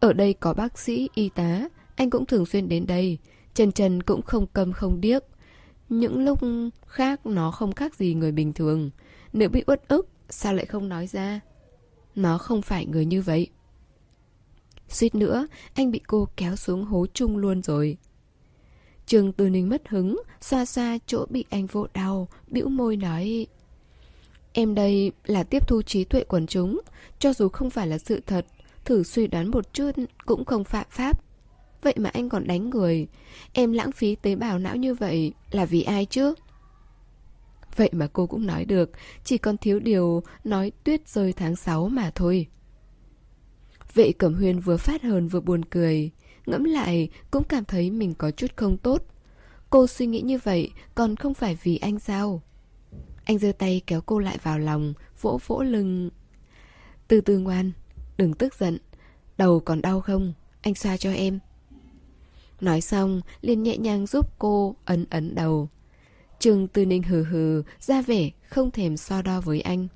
S1: Ở đây có bác sĩ, y tá, anh cũng thường xuyên đến đây. Chân chân cũng không câm không điếc. Những lúc khác nó không khác gì người bình thường. Nếu bị uất ức, sao lại không nói ra? Nó không phải người như vậy. Suýt nữa, anh bị cô kéo xuống hố chung luôn rồi. Trường Từ Ninh mất hứng, xoa xoa chỗ bị anh vỗ đau, bĩu môi nói... Em đây là tiếp thu trí tuệ quần chúng, cho dù không phải là sự thật, thử suy đoán một chút cũng không phạm pháp. Vậy mà anh còn đánh người, em lãng phí tế bào não như vậy là vì ai chứ? Vậy mà cô cũng nói được, chỉ còn thiếu điều nói tuyết rơi tháng 6 mà thôi. Vệ Cẩm Huyên vừa phát hờn vừa buồn cười, ngẫm lại cũng cảm thấy mình có chút không tốt. Cô suy nghĩ như vậy còn không phải vì anh sao? Anh giơ tay kéo cô lại vào lòng, vỗ vỗ lưng. Từ từ ngoan, đừng tức giận. Đầu còn đau không? Anh xoa cho em. Nói xong, liền nhẹ nhàng giúp cô ấn ấn đầu. Trương Tư Ninh hừ hừ, ra vẻ không thèm so đo với anh.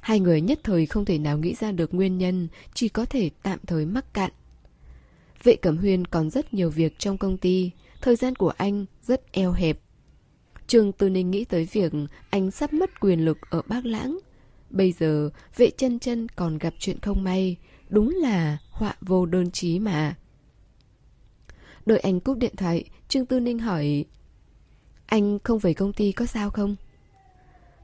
S1: Hai người nhất thời không thể nào nghĩ ra được nguyên nhân, chỉ có thể tạm thời mắc cạn. Vệ Cẩm Huyên còn rất nhiều việc trong công ty, thời gian của anh rất eo hẹp. Trương Tư Ninh nghĩ tới việc anh sắp mất quyền lực ở Bác Lãng. Bây giờ, vệ chân chân còn gặp chuyện không may, đúng là họa vô đơn chí mà. Đợi anh cúp điện thoại, Trương Tư Ninh hỏi anh không về công ty có sao không?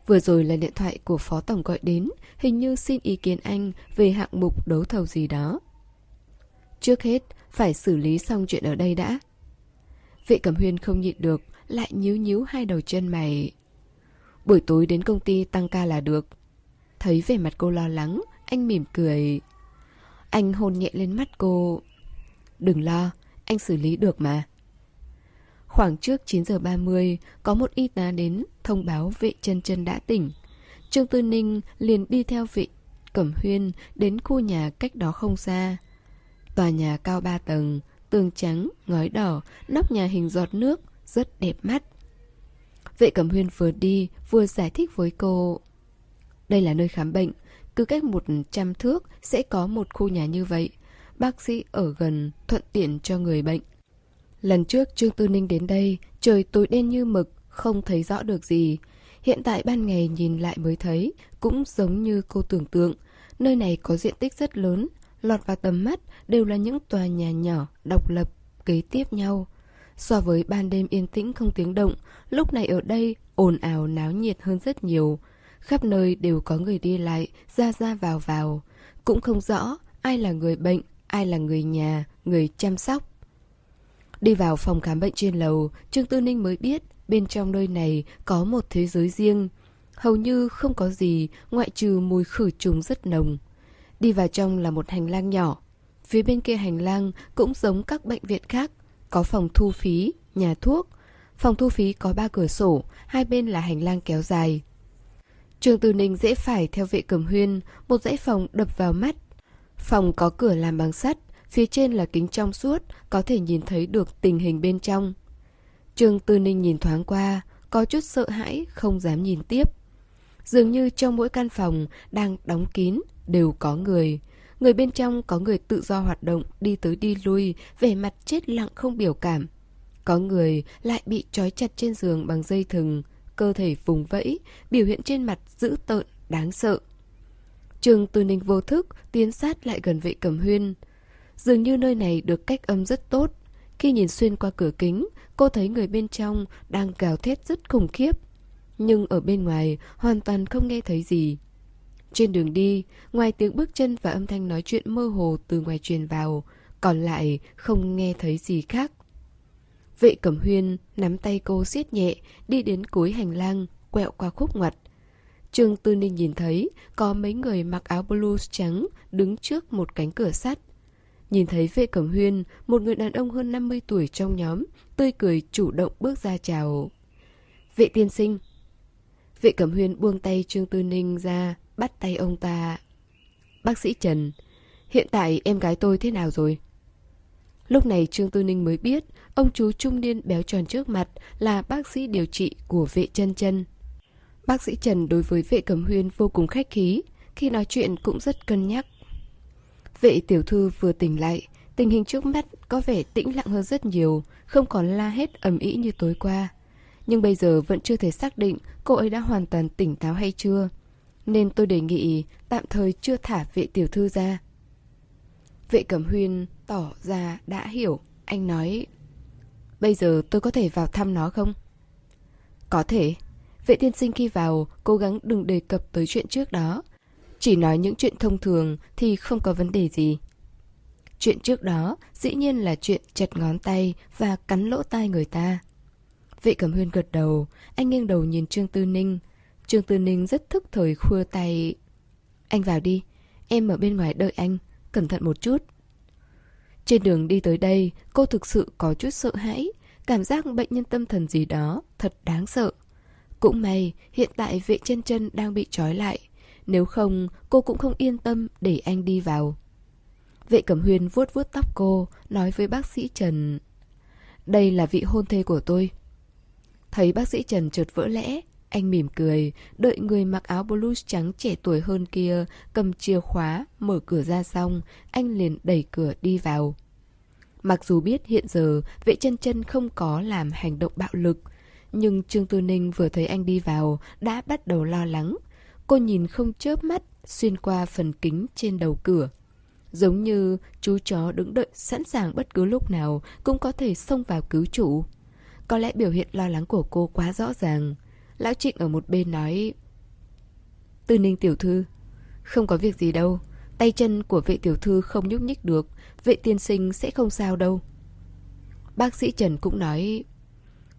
S1: Vừa rồi là điện thoại của Phó Tổng gọi đến, hình như xin ý kiến anh về hạng mục đấu thầu gì đó. Trước hết, phải xử lý xong chuyện ở đây đã. Vệ Cẩm Huyên không nhịn được, lại nhíu nhíu hai đầu chân mày. Buổi tối đến công ty tăng ca là được. Thấy vẻ mặt cô lo lắng, anh mỉm cười. Anh hôn nhẹ lên mắt cô. Đừng lo, anh xử lý được mà. Khoảng trước 9 giờ 30, có một y tá đến thông báo vệ chân chân đã tỉnh. Trương Tư Ninh liền đi theo vệ Cẩm Huyên đến khu nhà cách đó không xa. Tòa nhà cao 3 tầng, tường trắng, ngói đỏ, nóc nhà hình giọt nước, rất đẹp mắt. Vệ Cẩm Huyên vừa đi, vừa giải thích với cô. Đây là nơi khám bệnh, cứ cách 100 thước sẽ có một khu nhà như vậy. Bác sĩ ở gần, thuận tiện cho người bệnh. Lần trước Trương Tư Ninh đến đây, trời tối đen như mực, không thấy rõ được gì. Hiện tại ban ngày nhìn lại mới thấy, cũng giống như cô tưởng tượng. Nơi này có diện tích rất lớn, lọt vào tầm mắt đều là những tòa nhà nhỏ, độc lập, kế tiếp nhau. So với ban đêm yên tĩnh không tiếng động, lúc này ở đây ồn ào náo nhiệt hơn rất nhiều. Khắp nơi đều có người đi lại, ra ra vào vào. Cũng không rõ ai là người bệnh, ai là người nhà, người chăm sóc. Đi vào phòng khám bệnh trên lầu, Trương Tư Ninh mới biết bên trong nơi này có một thế giới riêng. Hầu như không có gì ngoại trừ mùi khử trùng rất nồng. Đi vào trong là một hành lang nhỏ. Phía bên kia hành lang cũng giống các bệnh viện khác, có phòng thu phí, nhà thuốc. Phòng thu phí có ba cửa sổ, hai bên là hành lang kéo dài. Trường Từ Ninh dễ phải theo vệ cầm huyên, một dãy phòng đập vào mắt. Phòng có cửa làm bằng sắt, phía trên là kính trong suốt, có thể nhìn thấy được tình hình bên trong. Trường Tư Ninh nhìn thoáng qua, có chút sợ hãi, không dám nhìn tiếp. Dường như trong mỗi căn phòng đang đóng kín, đều có người. Người bên trong có người tự do hoạt động, đi tới đi lui, vẻ mặt chết lặng không biểu cảm. Có người lại bị trói chặt trên giường bằng dây thừng, cơ thể vùng vẫy, biểu hiện trên mặt dữ tợn, đáng sợ. Trường tư Ninh vô thức tiến sát lại gần vệ cẩm huyên. Dường như nơi này được cách âm rất tốt. Khi nhìn xuyên qua cửa kính, cô thấy người bên trong đang gào thét rất khủng khiếp. Nhưng ở bên ngoài hoàn toàn không nghe thấy gì. Trên đường đi, ngoài tiếng bước chân và âm thanh nói chuyện mơ hồ từ ngoài truyền vào, còn lại không nghe thấy gì khác. Vệ Cẩm Huyên nắm tay cô siết nhẹ, đi đến cuối hành lang, quẹo qua khúc ngoặt. Trương Tư Ninh nhìn thấy có mấy người mặc áo blues trắng đứng trước một cánh cửa sắt. Nhìn thấy vệ Cẩm Huyên, một người đàn ông hơn 50 tuổi trong nhóm, tươi cười chủ động bước ra chào. Vệ tiên sinh. Vệ Cẩm Huyên buông tay Trương Tư Ninh ra, bắt tay ông ta. Bác sĩ Trần, hiện tại em gái tôi thế nào rồi? Lúc này Trương Tư Ninh mới biết ông chú trung niên béo tròn trước mặt là bác sĩ điều trị của vệ chân chân. Bác sĩ Trần đối với vệ cẩm huyên vô cùng khách khí, khi nói chuyện cũng rất cân nhắc. Vệ tiểu thư vừa tỉnh lại, tình hình trước mắt có vẻ tĩnh lặng hơn rất nhiều, không còn la hết ầm ĩ như tối qua. Nhưng bây giờ vẫn chưa thể xác định cô ấy đã hoàn toàn tỉnh táo hay chưa. Nên tôi đề nghị tạm thời chưa thả vệ tiểu thư ra. Vệ cẩm huyên tỏ ra đã hiểu. Anh nói, bây giờ tôi có thể vào thăm nó không? Có thể. Vệ tiên sinh khi vào, cố gắng đừng đề cập tới chuyện trước đó. Chỉ nói những chuyện thông thường thì không có vấn đề gì. Chuyện trước đó dĩ nhiên là chuyện chật ngón tay và cắn lỗ tai người ta. Vệ cẩm huyên gật đầu, anh nghiêng đầu nhìn Trương Tư Ninh. Trương Tư Ninh rất thức thời khua tay. Anh vào đi, em ở bên ngoài đợi anh, cẩn thận một chút. Trên đường đi tới đây, cô thực sự có chút sợ hãi, cảm giác bệnh nhân tâm thần gì đó, thật đáng sợ. Cũng may, hiện tại vệ chân chân đang bị trói lại, nếu không, cô cũng không yên tâm để anh đi vào. Vệ Cẩm Huyền vuốt vuốt tóc cô, nói với bác sĩ Trần. Đây là vị hôn thê của tôi. Thấy bác sĩ Trần chợt vỡ lẽ, anh mỉm cười, đợi người mặc áo blues trắng trẻ tuổi hơn kia cầm chìa khóa, mở cửa ra xong, anh liền đẩy cửa đi vào. Mặc dù biết hiện giờ vệ chân chân không có làm hành động bạo lực, nhưng Trương Tư Ninh vừa thấy anh đi vào đã bắt đầu lo lắng. Cô nhìn không chớp mắt, xuyên qua phần kính trên đầu cửa. Giống như chú chó đứng đợi sẵn sàng bất cứ lúc nào cũng có thể xông vào cứu chủ. Có lẽ biểu hiện lo lắng của cô quá rõ ràng. Lão Trịnh ở một bên nói, Tư ninh tiểu thư, Không có việc gì đâu Tay chân của vệ tiểu thư không nhúc nhích được, Vệ tiên sinh sẽ không sao đâu Bác sĩ Trần cũng nói,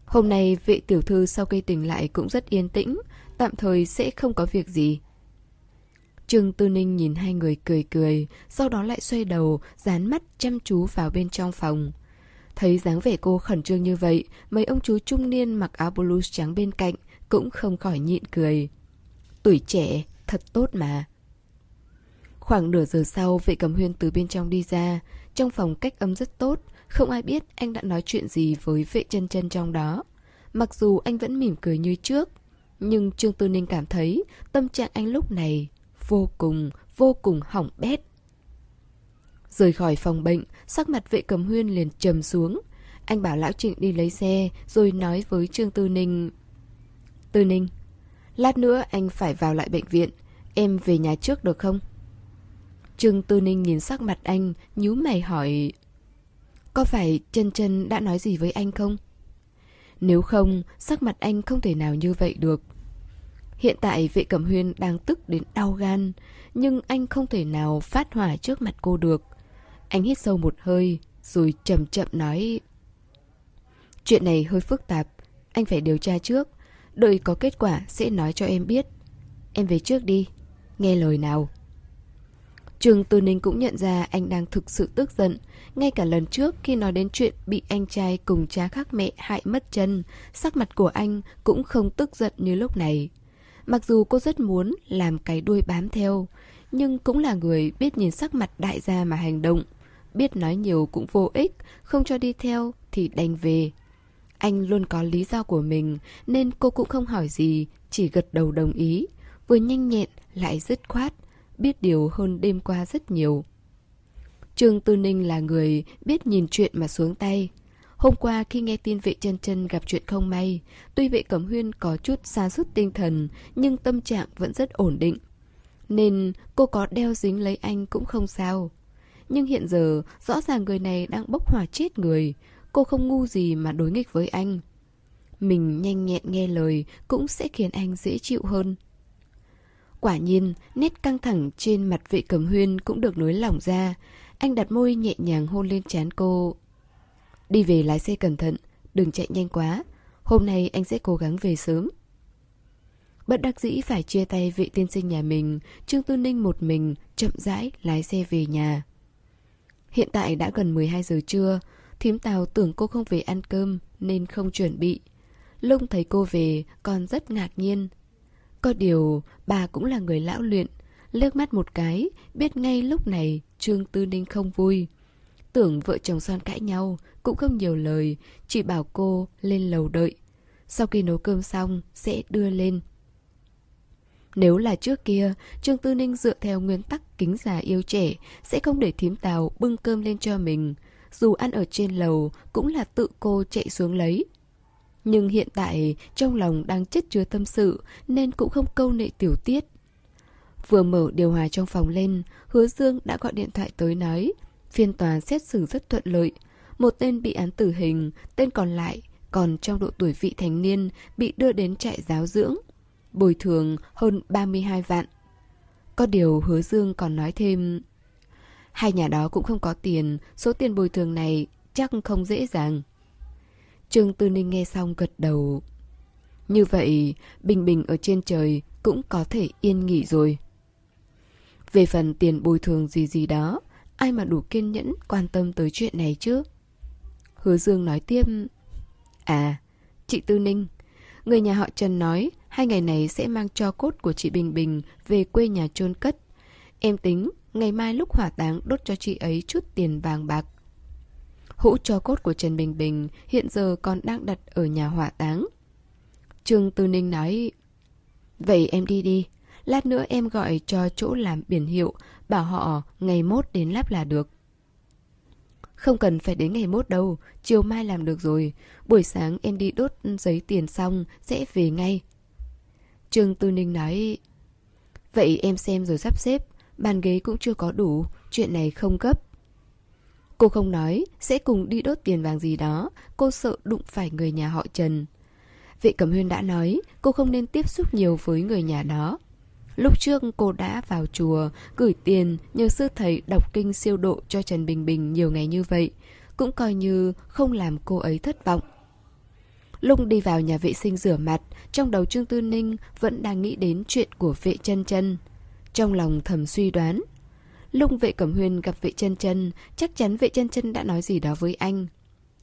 S1: Hôm nay vệ tiểu thư sau khi tỉnh lại cũng rất yên tĩnh tạm thời sẽ không có việc gì. Trương Tư Ninh nhìn hai người cười cười, sau đó lại xoay đầu, dán mắt chăm chú vào bên trong phòng. Thấy dáng vẻ cô khẩn trương như vậy, mấy ông chú trung niên mặc áo blue trắng bên cạnh cũng không khỏi nhịn cười. Tuổi trẻ, thật tốt mà. Khoảng nửa giờ sau, vệ cầm huyên từ bên trong đi ra. Trong phòng cách âm rất tốt, không ai biết anh đã nói chuyện gì với vệ chân chân trong đó. Mặc dù anh vẫn mỉm cười như trước, nhưng Trương Tư Ninh cảm thấy tâm trạng anh lúc này vô cùng, vô cùng hỏng bét. Rời khỏi phòng bệnh, sắc mặt vệ cầm huyên liền trầm xuống. Anh bảo Lão Trịnh đi lấy xe, rồi nói với Trương Tư Ninh. Tư Ninh, lát nữa anh phải vào lại bệnh viện, em về nhà trước được không? Trương Tư Ninh nhìn sắc mặt anh, nhíu mày hỏi Có phải chân chân đã nói gì với anh không? Nếu không, sắc mặt anh không thể nào như vậy được Hiện tại vệ cẩm huyên đang tức đến đau gan Nhưng anh không thể nào phát hỏa trước mặt cô được Anh hít sâu một hơi Rồi chậm chậm nói Chuyện này hơi phức tạp Anh phải điều tra trước Đợi có kết quả sẽ nói cho em biết Em về trước đi Nghe lời nào Trường Từ Ninh cũng nhận ra anh đang thực sự tức giận. Ngay cả lần trước khi nói đến chuyện bị anh trai cùng cha khác mẹ hại mất chân, sắc mặt của anh cũng không tức giận như lúc này. Mặc dù cô rất muốn làm cái đuôi bám theo, nhưng cũng là người biết nhìn sắc mặt đại gia mà hành động. Biết nói nhiều cũng vô ích, không cho đi theo thì đành về. Anh luôn có lý do của mình nên cô cũng không hỏi gì, chỉ gật đầu đồng ý. Vừa nhanh nhẹn lại dứt khoát biết điều hơn đêm qua rất nhiều. Trương Tư Ninh là người biết nhìn chuyện mà xuống tay. Hôm qua khi nghe tin vệ chân chân gặp chuyện không may, tuy vệ cẩm huyên có chút xa sút tinh thần, nhưng tâm trạng vẫn rất ổn định. Nên cô có đeo dính lấy anh cũng không sao. Nhưng hiện giờ, rõ ràng người này đang bốc hỏa chết người. Cô không ngu gì mà đối nghịch với anh. Mình nhanh nhẹn nghe lời cũng sẽ khiến anh dễ chịu hơn. Quả nhiên, nét căng thẳng trên mặt vệ cẩm huyên cũng được nối lỏng ra. Anh đặt môi nhẹ nhàng hôn lên trán cô. Đi về lái xe cẩn thận, đừng chạy nhanh quá. Hôm nay anh sẽ cố gắng về sớm. Bất đắc dĩ phải chia tay vị tiên sinh nhà mình, Trương Tư Ninh một mình, chậm rãi lái xe về nhà. Hiện tại đã gần 12 giờ trưa, thím Tào tưởng cô không về ăn cơm nên không chuẩn bị. Lông thấy cô về còn rất ngạc nhiên, có điều, bà cũng là người lão luyện. Lướt mắt một cái, biết ngay lúc này Trương Tư Ninh không vui. Tưởng vợ chồng son cãi nhau, cũng không nhiều lời, chỉ bảo cô lên lầu đợi. Sau khi nấu cơm xong, sẽ đưa lên. Nếu là trước kia, Trương Tư Ninh dựa theo nguyên tắc kính già yêu trẻ, sẽ không để thím tàu bưng cơm lên cho mình. Dù ăn ở trên lầu, cũng là tự cô chạy xuống lấy. Nhưng hiện tại trong lòng đang chất chứa tâm sự nên cũng không câu nệ tiểu tiết. Vừa mở điều hòa trong phòng lên, hứa Dương đã gọi điện thoại tới nói phiên tòa xét xử rất thuận lợi. Một tên bị án tử hình, tên còn lại còn trong độ tuổi vị thành niên bị đưa đến trại giáo dưỡng. Bồi thường hơn 32 vạn. Có điều hứa Dương còn nói thêm Hai nhà đó cũng không có tiền, số tiền bồi thường này chắc không dễ dàng. Trương Tư Ninh nghe xong gật đầu. Như vậy, Bình Bình ở trên trời cũng có thể yên nghỉ rồi. Về phần tiền bồi thường gì gì đó, ai mà đủ kiên nhẫn quan tâm tới chuyện này chứ? Hứa Dương nói tiếp. À, chị Tư Ninh, người nhà họ Trần nói hai ngày này sẽ mang cho cốt của chị Bình Bình về quê nhà chôn cất. Em tính ngày mai lúc hỏa táng đốt cho chị ấy chút tiền vàng bạc Hũ cho cốt của Trần Bình Bình hiện giờ còn đang đặt ở nhà hỏa táng. Trương Tư Ninh nói, Vậy em đi đi, lát nữa em gọi cho chỗ làm biển hiệu, bảo họ ngày mốt đến lắp là được. Không cần phải đến ngày mốt đâu, chiều mai làm được rồi, buổi sáng em đi đốt giấy tiền xong sẽ về ngay. Trương Tư Ninh nói, Vậy em xem rồi sắp xếp, bàn ghế cũng chưa có đủ, chuyện này không gấp. Cô không nói sẽ cùng đi đốt tiền vàng gì đó, cô sợ đụng phải người nhà họ Trần. Vị Cẩm Huyên đã nói cô không nên tiếp xúc nhiều với người nhà đó. Lúc trước cô đã vào chùa, gửi tiền nhờ sư thầy đọc kinh siêu độ cho Trần Bình Bình nhiều ngày như vậy, cũng coi như không làm cô ấy thất vọng. Lúc đi vào nhà vệ sinh rửa mặt, trong đầu Trương Tư Ninh vẫn đang nghĩ đến chuyện của vệ chân chân. Trong lòng thầm suy đoán. Lúc vệ cẩm huyên gặp vệ chân chân, chắc chắn vệ chân chân đã nói gì đó với anh.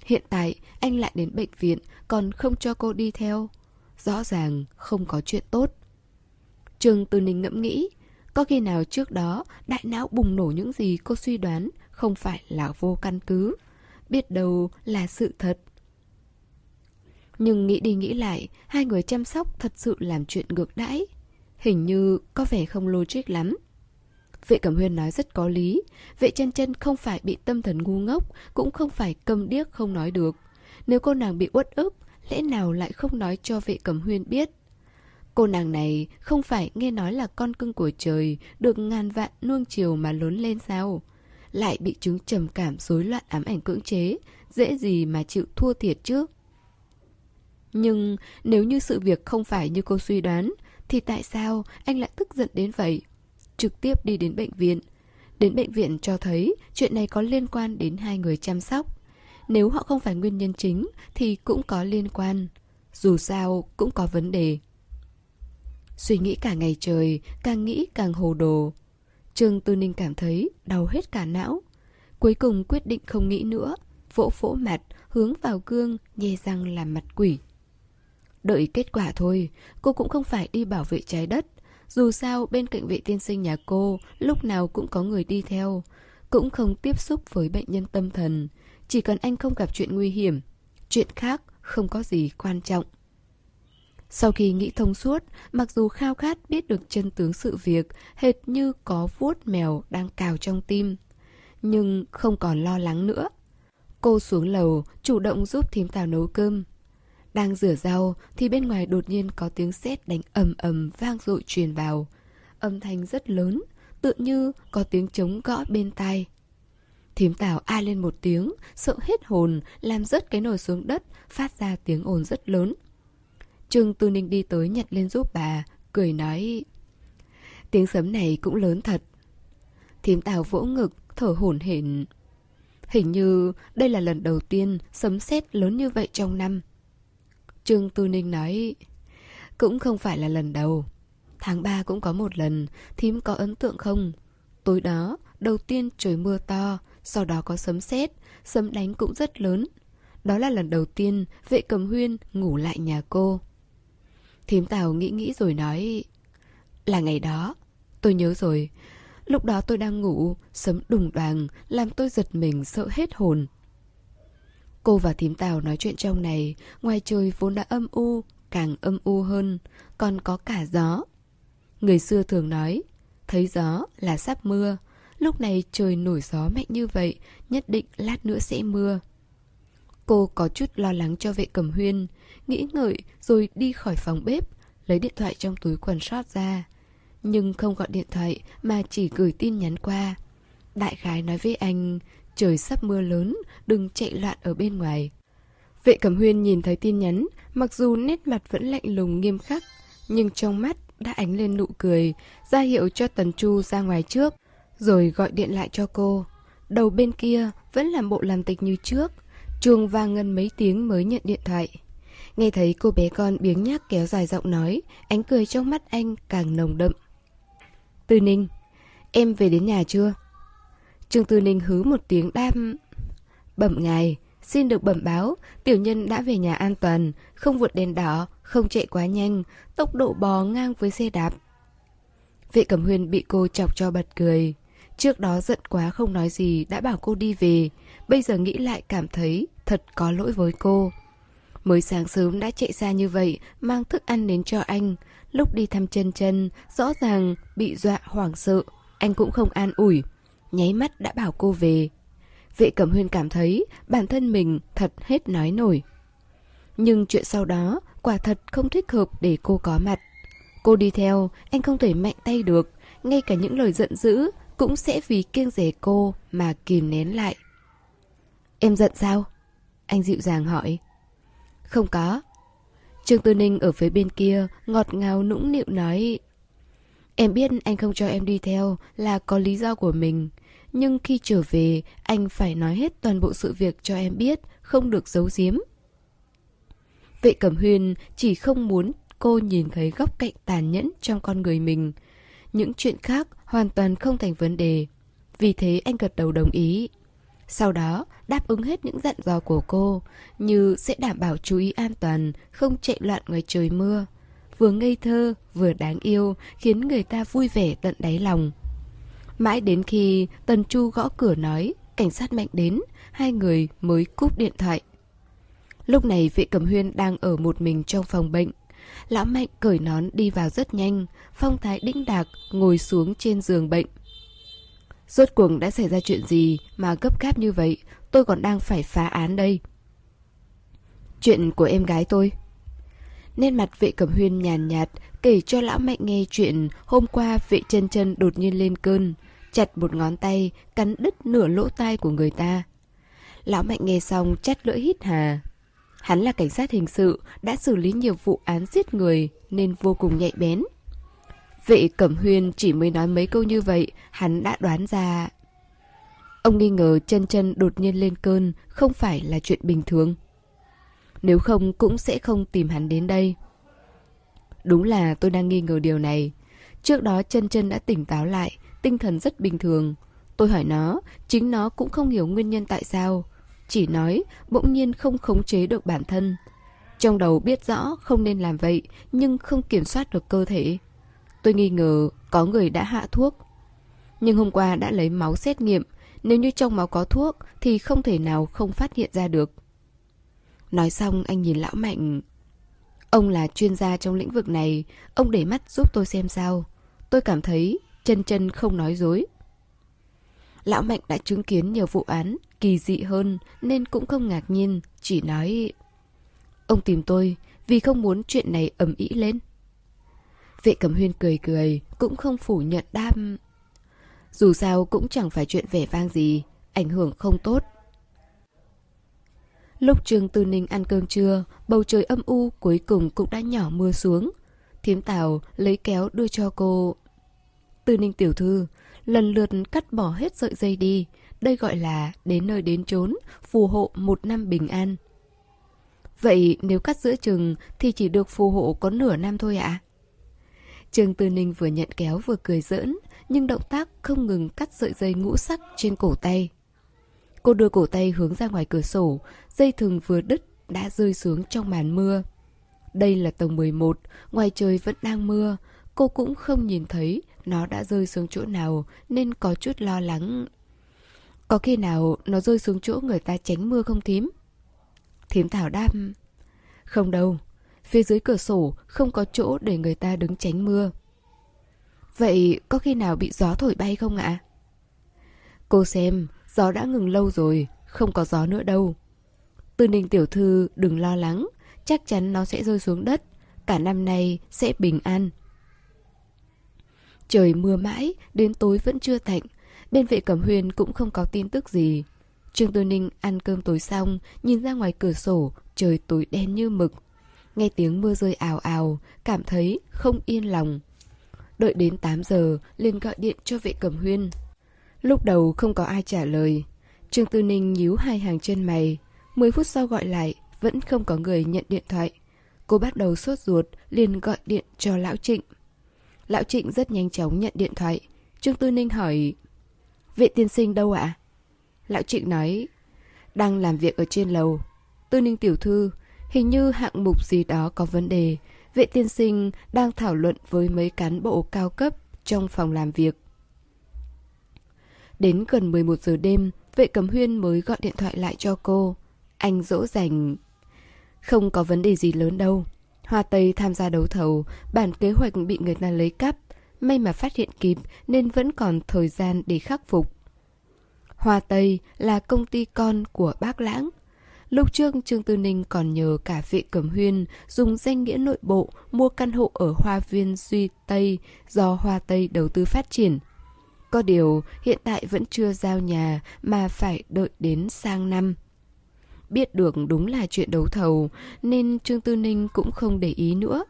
S1: Hiện tại, anh lại đến bệnh viện, còn không cho cô đi theo. Rõ ràng không có chuyện tốt trường từ Ninh ngẫm nghĩ, có khi nào trước đó đại não bùng nổ những gì cô suy đoán không phải là vô căn cứ. Biết đâu là sự thật. Nhưng nghĩ đi nghĩ lại, hai người chăm sóc thật sự làm chuyện ngược đãi. Hình như có vẻ không logic lắm. Vệ Cẩm Huyên nói rất có lý. Vệ chân chân không phải bị tâm thần ngu ngốc, cũng không phải cầm điếc không nói được. Nếu cô nàng bị uất ức, lẽ nào lại không nói cho vệ Cẩm Huyên biết? Cô nàng này không phải nghe nói là con cưng của trời, được ngàn vạn nuông chiều mà lớn lên sao? Lại bị chứng trầm cảm rối loạn ám ảnh cưỡng chế, dễ gì mà chịu thua thiệt chứ? Nhưng nếu như sự việc không phải như cô suy đoán, thì tại sao anh lại tức giận đến vậy? Trực tiếp đi đến bệnh viện. Đến bệnh viện cho thấy chuyện này có liên quan đến hai người chăm sóc. Nếu họ không phải nguyên nhân chính thì cũng có liên quan. Dù sao cũng có vấn đề. Suy nghĩ cả ngày trời, càng nghĩ càng hồ đồ. Trương Tư Ninh cảm thấy đau hết cả não. Cuối cùng quyết định không nghĩ nữa, vỗ vỗ mặt, hướng vào gương, nhè răng làm mặt quỷ. Đợi kết quả thôi, cô cũng không phải đi bảo vệ trái đất. Dù sao, bên cạnh vệ tiên sinh nhà cô, lúc nào cũng có người đi theo. Cũng không tiếp xúc với bệnh nhân tâm thần. Chỉ cần anh không gặp chuyện nguy hiểm. Chuyện khác không có gì quan trọng. Sau khi nghĩ thông suốt, mặc dù khao khát biết được chân tướng sự việc, hệt như có vuốt mèo đang cào trong tim. Nhưng không còn lo lắng nữa. Cô xuống lầu, chủ động giúp thím tào nấu cơm. Đang rửa rau thì bên ngoài đột nhiên có tiếng sét đánh ầm ầm vang dội truyền vào. Âm thanh rất lớn, tự như có tiếng trống gõ bên tai. Thím tào a lên một tiếng, sợ hết hồn, làm rớt cái nồi xuống đất, phát ra tiếng ồn rất lớn. Trương Tư Ninh đi tới nhặt lên giúp bà, cười nói Tiếng sấm này cũng lớn thật. Thím tào vỗ ngực, thở hổn hển. Hình như đây là lần đầu tiên sấm sét lớn như vậy trong năm. Trương Tư Ninh nói Cũng không phải là lần đầu. Tháng 3 cũng có một lần, thím có ấn tượng không? Tối đó, đầu tiên trời mưa to, sau đó có sấm sét, sấm đánh cũng rất lớn. Đó là lần đầu tiên vệ cầm huyên ngủ lại nhà cô. Thím Tào nghĩ nghĩ rồi nói, Là ngày đó, Tôi nhớ rồi. Lúc đó tôi đang ngủ Sấm đùng đoàn Làm tôi giật mình, sợ hết hồn. Cô và thím Tào nói chuyện trong này, Ngoài trời vốn đã âm u, Càng âm u hơn, Còn có cả gió. Người xưa thường nói, Thấy gió là sắp mưa, Lúc này trời nổi gió mạnh như vậy, Nhất định lát nữa sẽ mưa. Cô có chút lo lắng cho vệ cầm huyên, Nghĩ ngợi rồi đi khỏi phòng bếp, Lấy điện thoại trong túi quần sót ra. Nhưng không gọi điện thoại Mà chỉ gửi tin nhắn qua. Đại khái nói với anh, Trời sắp mưa lớn, Đừng chạy loạn ở bên ngoài. Vệ cầm huyên nhìn thấy tin nhắn, Mặc dù nét mặt vẫn lạnh lùng nghiêm khắc, Nhưng trong mắt đã ánh lên nụ cười, ra hiệu cho Tần Chu ra ngoài trước, Rồi gọi điện lại cho cô. Đầu bên kia vẫn làm bộ làm tịch như trước Chuông vang ngân mấy tiếng mới nhận điện thoại. Nghe thấy cô bé con biếng nhác kéo dài giọng nói, Ánh cười trong mắt anh càng nồng đậm. Tư Ninh, Em về đến nhà chưa? Trương Tư Ninh hứ một tiếng đam Bẩm ngài, Xin được bẩm báo, Tiểu nhân đã về nhà an toàn, Không vượt đèn đỏ, Không chạy quá nhanh, Tốc độ bò ngang với xe đạp. Vệ Cẩm Huyên bị cô chọc cho bật cười. Trước đó giận quá không nói gì Đã bảo cô đi về Bây giờ nghĩ lại cảm thấy Thật có lỗi với cô Mới sáng sớm đã chạy ra như vậy, mang thức ăn đến cho anh. Lúc đi thăm chân chân, rõ ràng bị dọa hoảng sợ. Anh cũng không an ủi. Nháy mắt đã bảo cô về. Vệ Cẩm Huyên cảm thấy bản thân mình thật hết nói nổi. Nhưng chuyện sau đó quả thật không thích hợp để cô có mặt. Cô đi theo, anh không thể mạnh tay được. Ngay cả những lời giận dữ cũng sẽ vì kiêng rẻ cô mà kìm nén lại. Em giận sao? Anh dịu dàng hỏi. Không có. Trương Tư Ninh ở phía bên kia ngọt ngào nũng nịu nói, Em biết anh không cho em đi theo là có lý do của mình, Nhưng khi trở về, anh phải nói hết toàn bộ sự việc cho em biết, Không được giấu giếm Vệ Cẩm Huyên chỉ không muốn cô nhìn thấy góc cạnh tàn nhẫn trong con người mình. Những chuyện khác hoàn toàn không thành vấn đề. Vì thế anh gật đầu đồng ý. Sau đó, đáp ứng hết những dặn dò của cô, như sẽ đảm bảo chú ý an toàn, không chạy loạn ngoài trời mưa. Vừa ngây thơ, vừa đáng yêu, khiến người ta vui vẻ tận đáy lòng. Mãi đến khi Tần Chu gõ cửa nói, cảnh sát mạnh đến, hai người mới cúp điện thoại. Lúc này vệ cầm huyên đang ở một mình trong phòng bệnh. Lão Mạnh cởi nón đi vào rất nhanh, phong thái đĩnh đạc ngồi xuống trên giường bệnh. Rốt cuộc đã xảy ra chuyện gì mà gấp gáp như vậy, tôi còn đang phải phá án đây. Chuyện của em gái tôi. Nên mặt vệ cẩm huyên nhàn nhạt, kể cho lão mạnh nghe chuyện hôm qua vệ chân chân đột nhiên lên cơn, chặt một ngón tay, cắn đứt nửa lỗ tai của người ta. Lão mạnh nghe xong chắt lưỡi hít hà. Hắn là cảnh sát hình sự, đã xử lý nhiều vụ án giết người nên vô cùng nhạy bén. Vệ Cẩm Huyên chỉ mới nói mấy câu như vậy, hắn đã đoán ra. Ông nghi ngờ chân chân đột nhiên lên cơn không phải là chuyện bình thường. Nếu không cũng sẽ không tìm hắn đến đây. Đúng là tôi đang nghi ngờ điều này. Trước đó chân chân đã tỉnh táo lại, tinh thần rất bình thường. Tôi hỏi nó, chính nó cũng không hiểu nguyên nhân tại sao. Chỉ nói, bỗng nhiên không khống chế được bản thân. Trong đầu biết rõ không nên làm vậy, nhưng không kiểm soát được cơ thể. Tôi nghi ngờ có người đã hạ thuốc. Nhưng hôm qua đã lấy máu xét nghiệm, nếu như trong máu có thuốc thì không thể nào không phát hiện ra được. Nói xong anh nhìn lão Mạnh. Ông là chuyên gia trong lĩnh vực này, ông để mắt giúp tôi xem sao. Tôi cảm thấy chân chân không nói dối. Lão Mạnh đã chứng kiến nhiều vụ án kỳ dị hơn nên cũng không ngạc nhiên, chỉ nói Ông tìm tôi vì không muốn chuyện này ầm ĩ lên. Vệ Cẩm Huyên cười cười, cũng không phủ nhận đam. Dù sao cũng chẳng phải chuyện vẻ vang gì, ảnh hưởng không tốt. Lúc Trương Tư Ninh ăn cơm trưa, bầu trời âm u cuối cùng cũng đã nhỏ mưa xuống. Thiếm Tào lấy kéo đưa cho cô. Tư Ninh tiểu thư, lần lượt cắt bỏ hết sợi dây đi. Đây gọi là đến nơi đến chốn, phù hộ một năm bình an. Vậy nếu cắt giữa chừng thì chỉ được phù hộ có nửa năm thôi ạ? À? Trương Tư Ninh vừa nhận kéo vừa cười giỡn, nhưng động tác không ngừng cắt sợi dây ngũ sắc trên cổ tay. Cô đưa cổ tay hướng ra ngoài cửa sổ, dây thừng vừa đứt đã rơi xuống trong màn mưa. Đây là tầng 11, ngoài trời vẫn đang mưa, cô cũng không nhìn thấy nó đã rơi xuống chỗ nào nên có chút lo lắng. Có khi nào nó rơi xuống chỗ người ta tránh mưa không thím? Thím Thảo đáp Không đâu, Phía dưới cửa sổ không có chỗ để người ta đứng tránh mưa. Vậy có khi nào bị gió thổi bay không ạ? Cô xem, gió đã ngừng lâu rồi, không có gió nữa đâu. Tư ninh tiểu thư đừng lo lắng, chắc chắn nó sẽ rơi xuống đất, cả năm nay sẽ bình an. Trời mưa mãi, đến tối vẫn chưa tạnh, bên vệ cẩm huyền cũng không có tin tức gì. Trương Tư Ninh ăn cơm tối xong, nhìn ra ngoài cửa sổ, trời tối đen như mực. Nghe tiếng mưa rơi ào ào, cảm thấy không yên lòng. Đợi đến 8 giờ, liền gọi điện cho vệ cẩm huyên. Lúc đầu không có ai trả lời. Trương Tư Ninh nhíu hai hàng chân mày. 10 phút sau gọi lại, vẫn không có người nhận điện thoại. Cô bắt đầu sốt ruột, liền gọi điện cho Lão Trịnh. Lão Trịnh rất nhanh chóng nhận điện thoại. Trương Tư Ninh hỏi, Vệ tiên sinh đâu ạ? Lão Trịnh nói, đang làm việc ở trên lầu. Tư Ninh tiểu thư, Hình như hạng mục gì đó có vấn đề, vệ tiên sinh đang thảo luận với mấy cán bộ cao cấp trong phòng làm việc. Đến gần 11 giờ đêm, vệ cẩm huyên mới gọi điện thoại lại cho cô. Anh dỗ dành... Không có vấn đề gì lớn đâu. Hoa Tây tham gia đấu thầu, bản kế hoạch bị người ta lấy cắp. May mà phát hiện kịp nên vẫn còn thời gian để khắc phục. Hoa Tây là công ty con của bác Lãng, Lúc trước Trương Tư Ninh còn nhờ cả vệ cẩm huyên dùng danh nghĩa nội bộ mua căn hộ ở Hoa Viên Duy Tây do Hoa Tây đầu tư phát triển. Có điều hiện tại vẫn chưa giao nhà mà phải đợi đến sang năm. Biết được đúng là chuyện đấu thầu nên Trương Tư Ninh cũng không để ý nữa.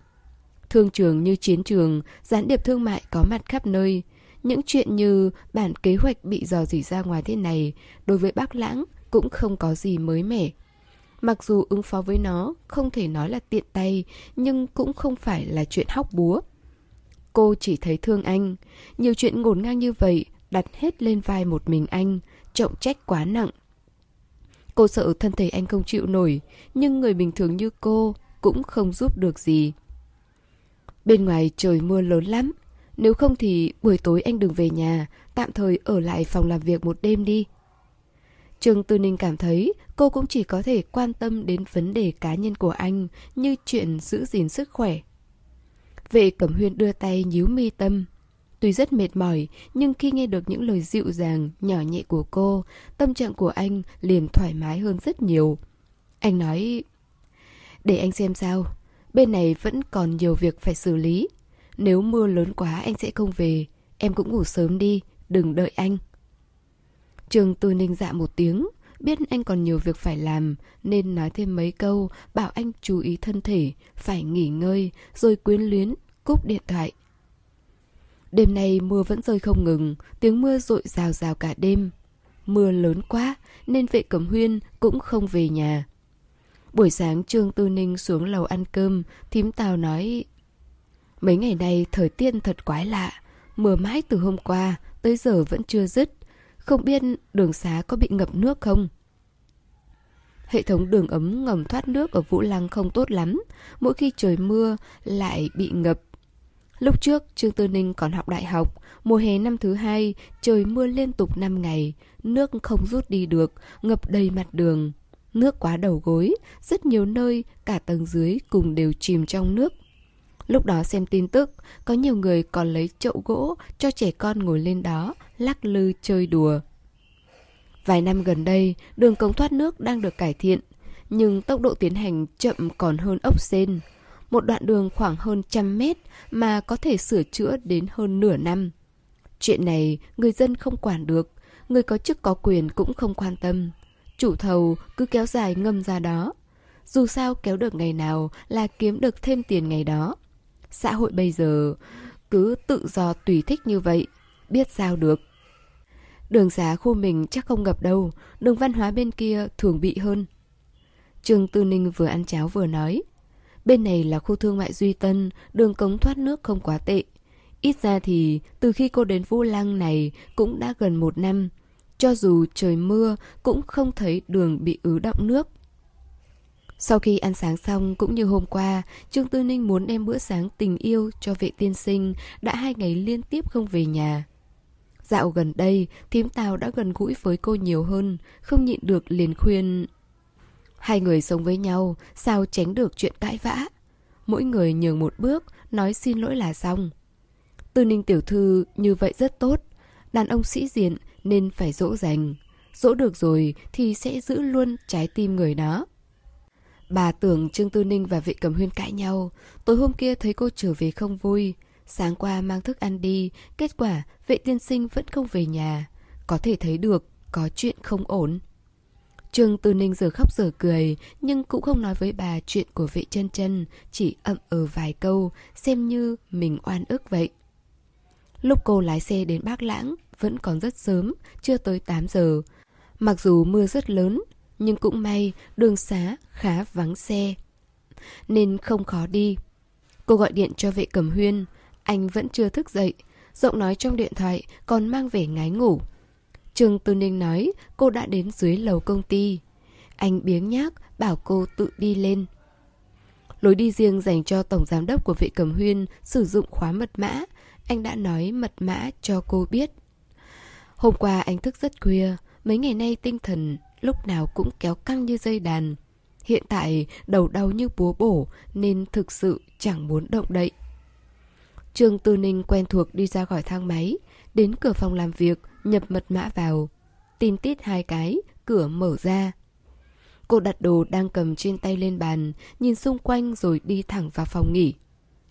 S1: Thương trường như chiến trường, gián điệp thương mại có mặt khắp nơi. Những chuyện như bản kế hoạch bị dò dỉ ra ngoài thế này đối với bác lãng cũng không có gì mới mẻ. Mặc dù ứng phó với nó không thể nói là tiện tay, nhưng cũng không phải là chuyện hóc búa. Cô chỉ thấy thương anh. Nhiều chuyện ngổn ngang như vậy đặt hết lên vai một mình anh, trọng trách quá nặng. Cô sợ thân thể anh không chịu nổi, nhưng người bình thường như cô cũng không giúp được gì. Bên ngoài trời mưa lớn lắm, nếu không thì buổi tối anh đừng về nhà, tạm thời ở lại phòng làm việc một đêm đi. Trương Tư Ninh cảm thấy cô cũng chỉ có thể quan tâm đến vấn đề cá nhân của anh như chuyện giữ gìn sức khỏe. Vệ Cẩm Huyên đưa tay nhíu mi tâm. Tuy rất mệt mỏi, nhưng khi nghe được những lời dịu dàng, nhỏ nhẹ của cô, tâm trạng của anh liền thoải mái hơn rất nhiều. Anh nói, để anh xem sao, bên này vẫn còn nhiều việc phải xử lý. Nếu mưa lớn quá anh sẽ không về, em cũng ngủ sớm đi, đừng đợi anh. Trường Tư Ninh dạ một tiếng, biết anh còn nhiều việc phải làm nên nói thêm mấy câu bảo anh chú ý thân thể, phải nghỉ ngơi rồi quyến luyến cúp điện thoại. Đêm nay mưa vẫn rơi không ngừng, tiếng mưa rội rào rào cả đêm. Mưa lớn quá nên vệ cẩm huyên cũng không về nhà. Buổi sáng Trương Tư Ninh xuống lầu ăn cơm, thím Tào nói Mấy ngày nay thời tiết thật quái lạ, mưa mãi từ hôm qua tới giờ vẫn chưa dứt. Không biết đường xá có bị ngập nước không? Hệ thống đường ấm ngầm thoát nước ở Vũ Lăng không tốt lắm, mỗi khi trời mưa lại bị ngập. Lúc trước, Trương Tư Ninh còn học đại học, mùa hè năm thứ hai, trời mưa liên tục 5 ngày, nước không rút đi được, ngập đầy mặt đường. Nước quá đầu gối, rất nhiều nơi, cả tầng dưới cùng đều chìm trong nước. Lúc đó xem tin tức, có nhiều người còn lấy chậu gỗ cho trẻ con ngồi lên đó, lắc lư chơi đùa. Vài năm gần đây, đường cống thoát nước đang được cải thiện, nhưng tốc độ tiến hành chậm còn hơn ốc sen. Một đoạn đường khoảng hơn trăm mét mà có thể sửa chữa đến hơn nửa năm. Chuyện này người dân không quản được, người có chức có quyền cũng không quan tâm. Chủ thầu cứ kéo dài ngâm ra đó. Dù sao kéo được ngày nào là kiếm được thêm tiền ngày đó. Xã hội bây giờ cứ tự do tùy thích như vậy, biết sao được. Đường xá khu mình chắc không ngập đâu, đường văn hóa bên kia thường bị hơn. Trương Tư Ninh vừa ăn cháo vừa nói. Bên này là khu thương mại Duy Tân, đường cống thoát nước không quá tệ. Ít ra thì từ khi cô đến Vũ Lăng này cũng đã gần một năm. Cho dù trời mưa cũng không thấy đường bị ứ động nước. Sau khi ăn sáng xong cũng như hôm qua, Trương Tư Ninh muốn đem bữa sáng tình yêu cho vệ tiên sinh đã hai ngày liên tiếp không về nhà. Dạo gần đây, thím tao đã gần gũi với cô nhiều hơn, không nhịn được liền khuyên. Hai người sống với nhau, sao tránh được chuyện cãi vã? Mỗi người nhường một bước, nói xin lỗi là xong. Tư ninh tiểu thư như vậy rất tốt. Đàn ông sĩ diện nên phải dỗ dành. Dỗ được rồi thì sẽ giữ luôn trái tim người đó. Bà tưởng Trương Tư Ninh và vệ cầm huyên cãi nhau. Tối hôm kia thấy cô trở về không vui. Sáng qua mang thức ăn đi, kết quả vệ tiên sinh vẫn không về nhà. Có thể thấy được, có chuyện không ổn. Trương Tư Ninh giờ khóc giờ cười, nhưng cũng không nói với bà chuyện của vệ chân chân, chỉ ậm ừ vài câu, xem như mình oan ức vậy. Lúc cô lái xe đến Bác Lãng, vẫn còn rất sớm, chưa tới 8 giờ. Mặc dù mưa rất lớn, nhưng cũng may đường xá khá vắng xe. Nên không khó đi. Cô gọi điện cho vệ cẩm huyên, anh vẫn chưa thức dậy, giọng nói trong điện thoại còn mang vẻ ngái ngủ. Trương Tư Ninh nói cô đã đến dưới lầu công ty. Anh biếng nhác bảo cô tự đi lên. Lối đi riêng dành cho Tổng Giám đốc của vệ cẩm huyên sử dụng khóa mật mã. Anh đã nói mật mã cho cô biết. Hôm qua anh thức rất khuya, mấy ngày nay tinh thần lúc nào cũng kéo căng như dây đàn. Hiện tại đầu đau như búa bổ nên thực sự chẳng muốn động đậy. Trương Tư Ninh quen thuộc đi ra khỏi thang máy, đến cửa phòng làm việc, nhập mật mã vào. Tin tít hai cái, cửa mở ra. Cô đặt đồ đang cầm trên tay lên bàn, nhìn xung quanh rồi đi thẳng vào phòng nghỉ.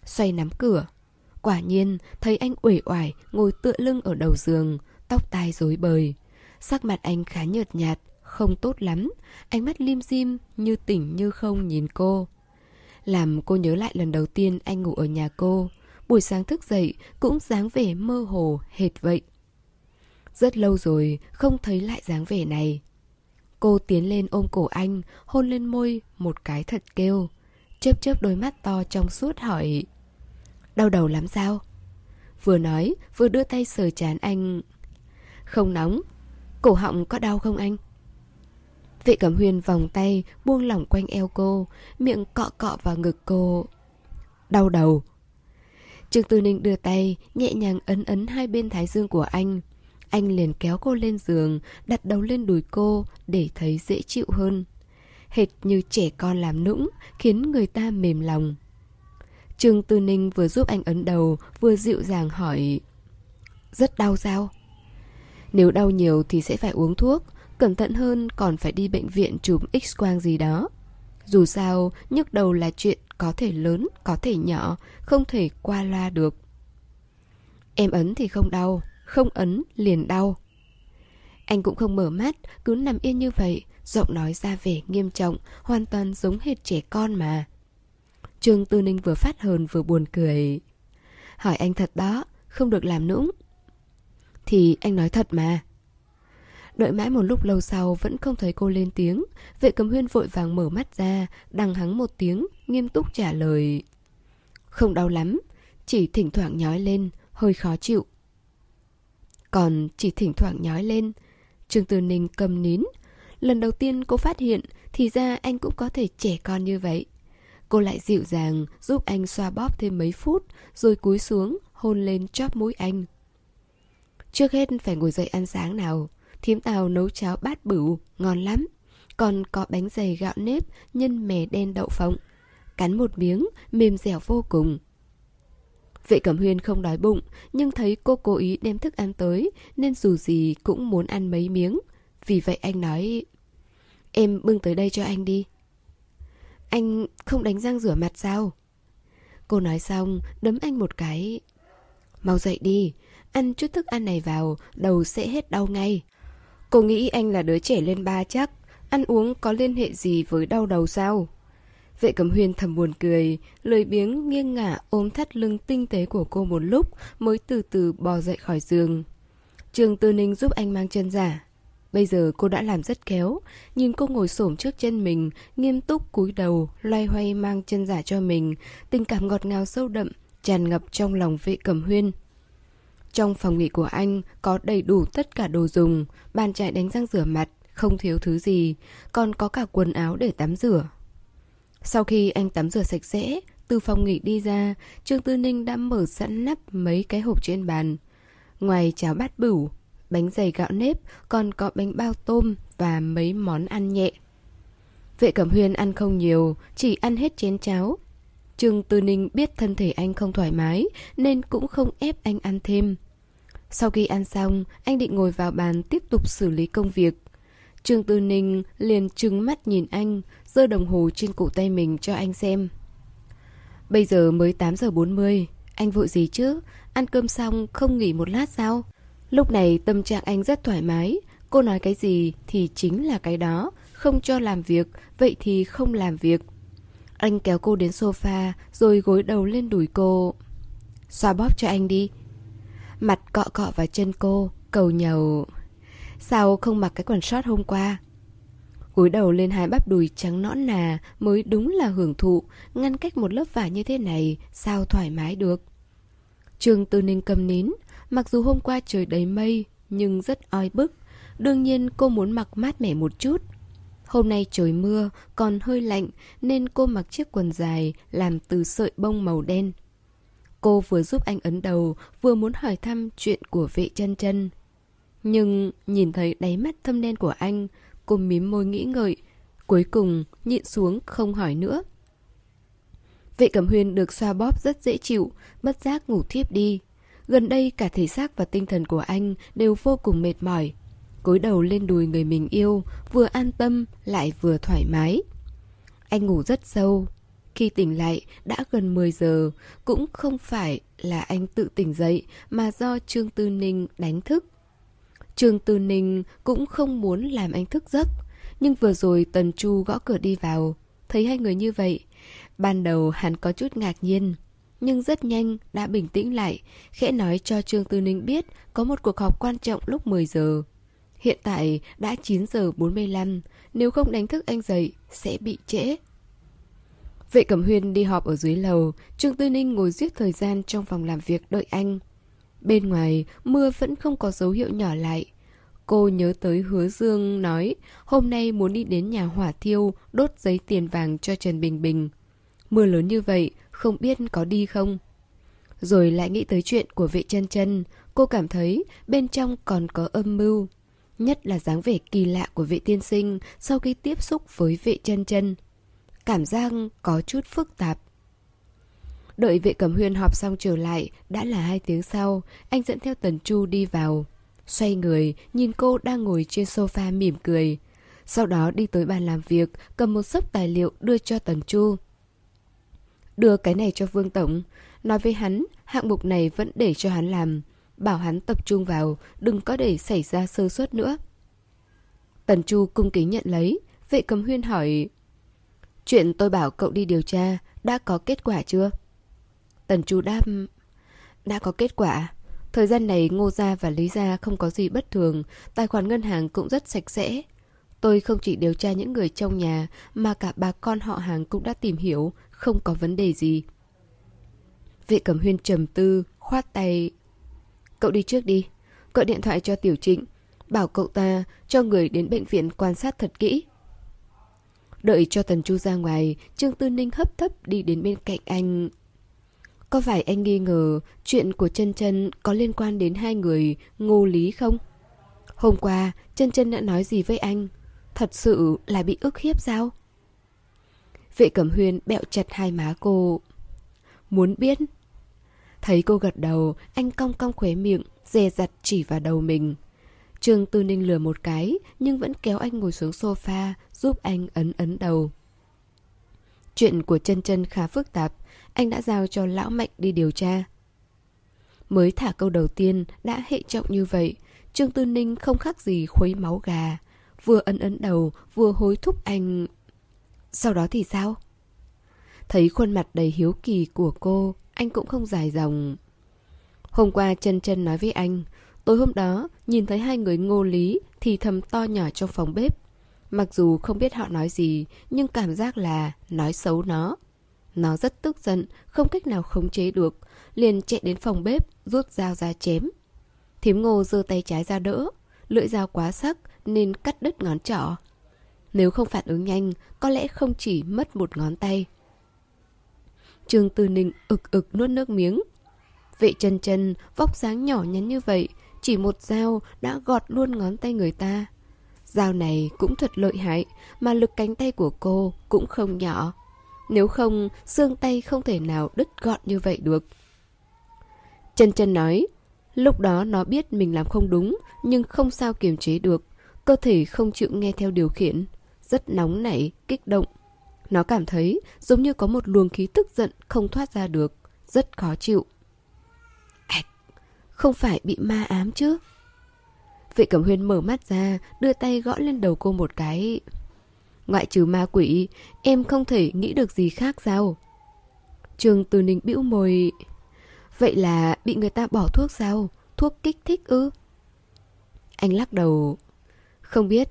S1: Xoay nắm cửa. Quả nhiên, thấy anh uể oải ngồi tựa lưng ở đầu giường, tóc tai rối bời. Sắc mặt anh khá nhợt nhạt, không tốt lắm, ánh mắt lim dim như tỉnh như không nhìn cô. Làm cô nhớ lại lần đầu tiên anh ngủ ở nhà cô, buổi sáng thức dậy cũng dáng vẻ mơ hồ hệt vậy. Rất lâu rồi không thấy lại dáng vẻ này. Cô tiến lên ôm cổ anh, hôn lên môi, một cái thật kêu. Chớp chớp đôi mắt to trong suốt hỏi Đau đầu lắm sao? Vừa nói, vừa đưa tay sờ chán anh Không nóng Cổ họng có đau không anh? Vệ cẩm huyền vòng tay buông lỏng quanh eo cô Miệng cọ cọ vào ngực cô Đau đầu Trương Tư Ninh đưa tay Nhẹ nhàng ấn ấn hai bên thái dương của anh. Anh liền kéo cô lên giường Đặt đầu lên đùi cô Để thấy dễ chịu hơn. Hệt như trẻ con làm nũng Khiến người ta mềm lòng. Trương Tư Ninh vừa giúp anh ấn đầu Vừa dịu dàng hỏi Rất đau sao? Nếu đau nhiều thì sẽ phải uống thuốc Cẩn thận hơn còn phải đi bệnh viện chụp x-quang gì đó. Dù sao, nhức đầu là chuyện có thể lớn, có thể nhỏ Không thể qua loa được. Em ấn thì không đau Không ấn liền đau. Anh cũng không mở mắt Cứ nằm yên như vậy Giọng nói ra vẻ nghiêm trọng Hoàn toàn giống hệt trẻ con mà. Trương Tư Ninh vừa phát hờn vừa buồn cười. Hỏi anh thật đó Không được làm nũng. Thì anh nói thật mà. Đợi mãi một lúc lâu sau vẫn không thấy cô lên tiếng. Vệ cầm huyên vội vàng mở mắt ra, Đằng hắng một tiếng, Nghiêm túc trả lời. Không đau lắm, Chỉ thỉnh thoảng nhói lên, Hơi khó chịu. Còn chỉ thỉnh thoảng nhói lên, Trương Tư Ninh cầm nín. Lần đầu tiên cô phát hiện, Thì ra anh cũng có thể trẻ con như vậy. Cô lại dịu dàng, giúp anh xoa bóp thêm mấy phút, Rồi cúi xuống, hôn lên chóp mũi anh. Trước hết phải ngồi dậy ăn sáng nào Thím Tàu nấu cháo bát bửu, ngon lắm Còn có bánh dày gạo nếp nhân mè đen đậu phộng Cắn một miếng, mềm dẻo vô cùng Vệ Cẩm Huyên không đói bụng Nhưng thấy cô cố ý đem thức ăn tới Nên dù gì cũng muốn ăn mấy miếng Vì vậy anh nói Em bưng tới đây cho anh đi anh không đánh răng rửa mặt sao? Cô nói xong, đấm anh một cái. Mau dậy đi, ăn chút thức ăn này vào, đầu sẽ hết đau ngay. Cô nghĩ anh là đứa trẻ lên ba chắc, ăn uống có liên hệ gì với đau đầu sao? Vệ cẩm huyền thầm buồn cười, lười biếng nghiêng ngả ôm thắt lưng tinh tế của cô một lúc mới từ từ bò dậy khỏi giường. Trường Tư Ninh giúp anh mang chân giả. Bây giờ cô đã làm rất khéo, nhìn cô ngồi xổm trước chân mình, nghiêm túc cúi đầu, loay hoay mang chân giả cho mình, tình cảm ngọt ngào sâu đậm, tràn ngập trong lòng vệ cẩm huyên. Trong phòng nghỉ của anh có đầy đủ tất cả đồ dùng, bàn chải đánh răng rửa mặt, không thiếu thứ gì, còn có cả quần áo để tắm rửa. Sau khi anh tắm rửa sạch sẽ, từ phòng nghỉ đi ra, Trương Tư Ninh đã mở sẵn nắp mấy cái hộp trên bàn. Ngoài cháo bát bửu, bánh dày gạo nếp, còn có bánh bao tôm và mấy món ăn nhẹ. Vệ Cẩm Huyên ăn không nhiều, chỉ ăn hết chén cháo. Trương Tư Ninh biết thân thể anh không thoải mái nên cũng không ép anh ăn thêm. Sau khi ăn xong, anh định ngồi vào bàn tiếp tục xử lý công việc. Trương Tư Ninh liền trừng mắt nhìn anh, giơ đồng hồ trên cổ tay mình cho anh xem. Bây giờ mới 8 giờ 40, anh vội gì chứ? Ăn cơm xong không nghỉ một lát sao? Lúc này tâm trạng anh rất thoải mái, cô nói cái gì thì chính là cái đó, không cho làm việc, vậy thì không làm việc. Anh kéo cô đến sofa rồi gối đầu lên đùi cô. Xoa bóp cho anh đi. Mặt cọ cọ vào chân cô, cầu nhầu. Sao không mặc cái quần short hôm qua? cúi đầu lên hai bắp đùi trắng nõn nà mới đúng là hưởng thụ, ngăn cách một lớp vải như thế này, sao thoải mái được. Trương Tư Ninh cầm nín, Mặc dù hôm qua trời đầy mây, nhưng rất oi bức. Đương nhiên cô muốn mặc mát mẻ một chút. Hôm nay trời mưa, còn hơi lạnh nên cô mặc chiếc quần dài làm từ sợi bông màu đen. Cô vừa giúp anh ấn đầu, vừa muốn hỏi thăm chuyện của vệ chân chân. Nhưng nhìn thấy đáy mắt thâm đen của anh, cô mím môi nghĩ ngợi, cuối cùng nhịn xuống không hỏi nữa. Vệ Cẩm Huyên được xoa bóp rất dễ chịu, bất giác ngủ thiếp đi. Gần đây cả thể xác và tinh thần của anh đều vô cùng mệt mỏi. cúi đầu lên đùi người mình yêu, vừa an tâm lại vừa thoải mái. Anh ngủ rất sâu. Khi tỉnh lại đã gần 10 giờ, cũng không phải là anh tự tỉnh dậy mà do Trương Tư Ninh đánh thức. Trương Tư Ninh cũng không muốn làm anh thức giấc, nhưng vừa rồi Tần Chu gõ cửa đi vào, thấy hai người như vậy. Ban đầu hắn có chút ngạc nhiên, nhưng rất nhanh đã bình tĩnh lại, khẽ nói cho Trương Tư Ninh biết có một cuộc họp quan trọng lúc 10 giờ. Hiện tại đã 9 giờ 45, nếu không đánh thức anh dậy sẽ bị trễ. Vệ Cẩm Huyên đi họp ở dưới lầu, Trương Tư Ninh ngồi giết thời gian trong phòng làm việc đợi anh. Bên ngoài, mưa vẫn không có dấu hiệu nhỏ lại. Cô nhớ tới hứa Dương nói hôm nay muốn đi đến nhà hỏa thiêu đốt giấy tiền vàng cho Trần Bình Bình. Mưa lớn như vậy, không biết có đi không? Rồi lại nghĩ tới chuyện của vệ chân chân, cô cảm thấy bên trong còn có âm mưu. Nhất là dáng vẻ kỳ lạ của vệ tiên sinh sau khi tiếp xúc với vệ chân chân. Cảm giác có chút phức tạp. Đợi vệ cầm huyên họp xong trở lại, đã là hai tiếng sau, anh dẫn theo Tần Chu đi vào. Xoay người, nhìn cô đang ngồi trên sofa mỉm cười. Sau đó đi tới bàn làm việc, cầm một sấp tài liệu đưa cho Tần Chu. Đưa cái này cho Vương Tổng. Nói với hắn, hạng mục này vẫn để cho hắn làm. Bảo hắn tập trung vào, đừng có để xảy ra sơ suất nữa. Tần Chu cung kính nhận lấy. Vệ cầm huyên hỏi... Chuyện tôi bảo cậu đi điều tra, đã có kết quả chưa? Tần Chu đáp... Đã có kết quả. Thời gian này Ngô Gia và Lý Gia không có gì bất thường, tài khoản ngân hàng cũng rất sạch sẽ. Tôi không chỉ điều tra những người trong nhà, mà cả bà con họ hàng cũng đã tìm hiểu, không có vấn đề gì. Vệ Cẩm Huyên trầm tư, khoát tay. Cậu đi trước đi, gọi điện thoại cho Tiểu Trịnh, bảo cậu ta cho người đến bệnh viện quan sát thật kỹ. Đợi cho Tần Chu ra ngoài, Trương Tư Ninh hấp thấp đi đến bên cạnh anh. Có phải anh nghi ngờ chuyện của chân chân có liên quan đến hai người ngô lý không? Hôm qua, chân chân đã nói gì với anh? Thật sự là bị ức hiếp sao? Vệ Cẩm Huyên bẹo chặt hai má cô. Muốn biết? Thấy cô gật đầu, anh cong cong khóe miệng, dè dặt chỉ vào đầu mình. Trương Tư Ninh lừa một cái, nhưng vẫn kéo anh ngồi xuống sofa, giúp anh ấn ấn đầu. Chuyện của chân chân khá phức tạp, anh đã giao cho lão mạnh đi điều tra. Mới thả câu đầu tiên đã hệ trọng như vậy, Trương Tư Ninh không khác gì khuấy máu gà. Vừa ấn ấn đầu, vừa hối thúc anh sau đó thì sao? Thấy khuôn mặt đầy hiếu kỳ của cô, anh cũng không dài dòng. Hôm qua chân chân nói với anh, tối hôm đó nhìn thấy hai người ngô lý thì thầm to nhỏ trong phòng bếp. Mặc dù không biết họ nói gì, nhưng cảm giác là nói xấu nó. Nó rất tức giận, không cách nào khống chế được, liền chạy đến phòng bếp, rút dao ra chém. Thím ngô giơ tay trái ra đỡ, lưỡi dao quá sắc nên cắt đứt ngón trỏ. Nếu không phản ứng nhanh, có lẽ không chỉ mất một ngón tay. Trương Tư Ninh ực ực nuốt nước miếng. Vệ chân chân, vóc dáng nhỏ nhắn như vậy, chỉ một dao đã gọt luôn ngón tay người ta. Dao này cũng thật lợi hại, mà lực cánh tay của cô cũng không nhỏ. Nếu không, xương tay không thể nào đứt gọn như vậy được. Chân chân nói, lúc đó nó biết mình làm không đúng, nhưng không sao kiềm chế được. Cơ thể không chịu nghe theo điều khiển rất nóng nảy, kích động. Nó cảm thấy giống như có một luồng khí tức giận không thoát ra được, rất khó chịu. Ảch, không phải bị ma ám chứ? Vệ Cẩm Huyên mở mắt ra, đưa tay gõ lên đầu cô một cái. Ngoại trừ ma quỷ, em không thể nghĩ được gì khác sao? Trường Từ Ninh bĩu môi. Vậy là bị người ta bỏ thuốc sao? Thuốc kích thích ư? Anh lắc đầu. Không biết,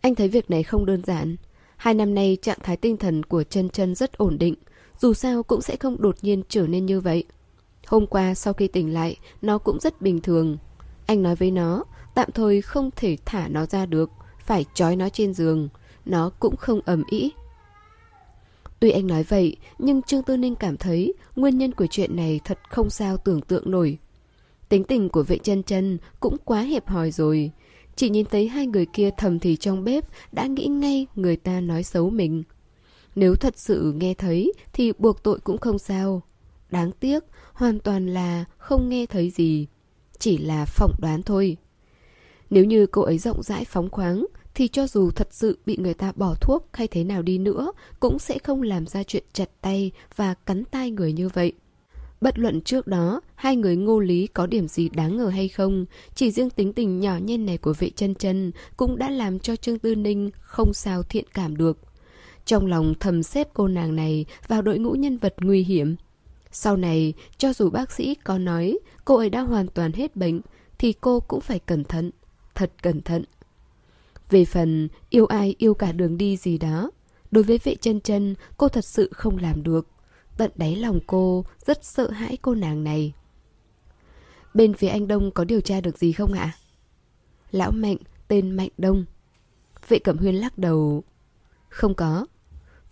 S1: anh thấy việc này không đơn giản. Hai năm nay trạng thái tinh thần của chân chân rất ổn định, dù sao cũng sẽ không đột nhiên trở nên như vậy. Hôm qua sau khi tỉnh lại, nó cũng rất bình thường. Anh nói với nó, tạm thời không thể thả nó ra được, phải trói nó trên giường. Nó cũng không ầm ĩ. Tuy anh nói vậy, nhưng Trương Tư Ninh cảm thấy nguyên nhân của chuyện này thật không sao tưởng tượng nổi. Tính tình của vệ chân chân cũng quá hẹp hòi rồi, chỉ nhìn thấy hai người kia thầm thì trong bếp đã nghĩ ngay người ta nói xấu mình. Nếu thật sự nghe thấy thì buộc tội cũng không sao. Đáng tiếc, hoàn toàn là không nghe thấy gì. Chỉ là phỏng đoán thôi. Nếu như cô ấy rộng rãi phóng khoáng, thì cho dù thật sự bị người ta bỏ thuốc hay thế nào đi nữa, cũng sẽ không làm ra chuyện chặt tay và cắn tay người như vậy. Bất luận trước đó, hai người ngô lý có điểm gì đáng ngờ hay không, chỉ riêng tính tình nhỏ nhen này của vệ chân chân cũng đã làm cho Trương Tư Ninh không sao thiện cảm được. Trong lòng thầm xếp cô nàng này vào đội ngũ nhân vật nguy hiểm. Sau này, cho dù bác sĩ có nói cô ấy đã hoàn toàn hết bệnh, thì cô cũng phải cẩn thận, thật cẩn thận. Về phần yêu ai yêu cả đường đi gì đó, đối với vệ chân chân cô thật sự không làm được. Tận đáy lòng cô rất sợ hãi cô nàng này. Bên phía anh Đông có điều tra được gì không ạ? Lão Mạnh, tên Mạnh Đông. Vệ Cẩm Huyên lắc đầu. Không có.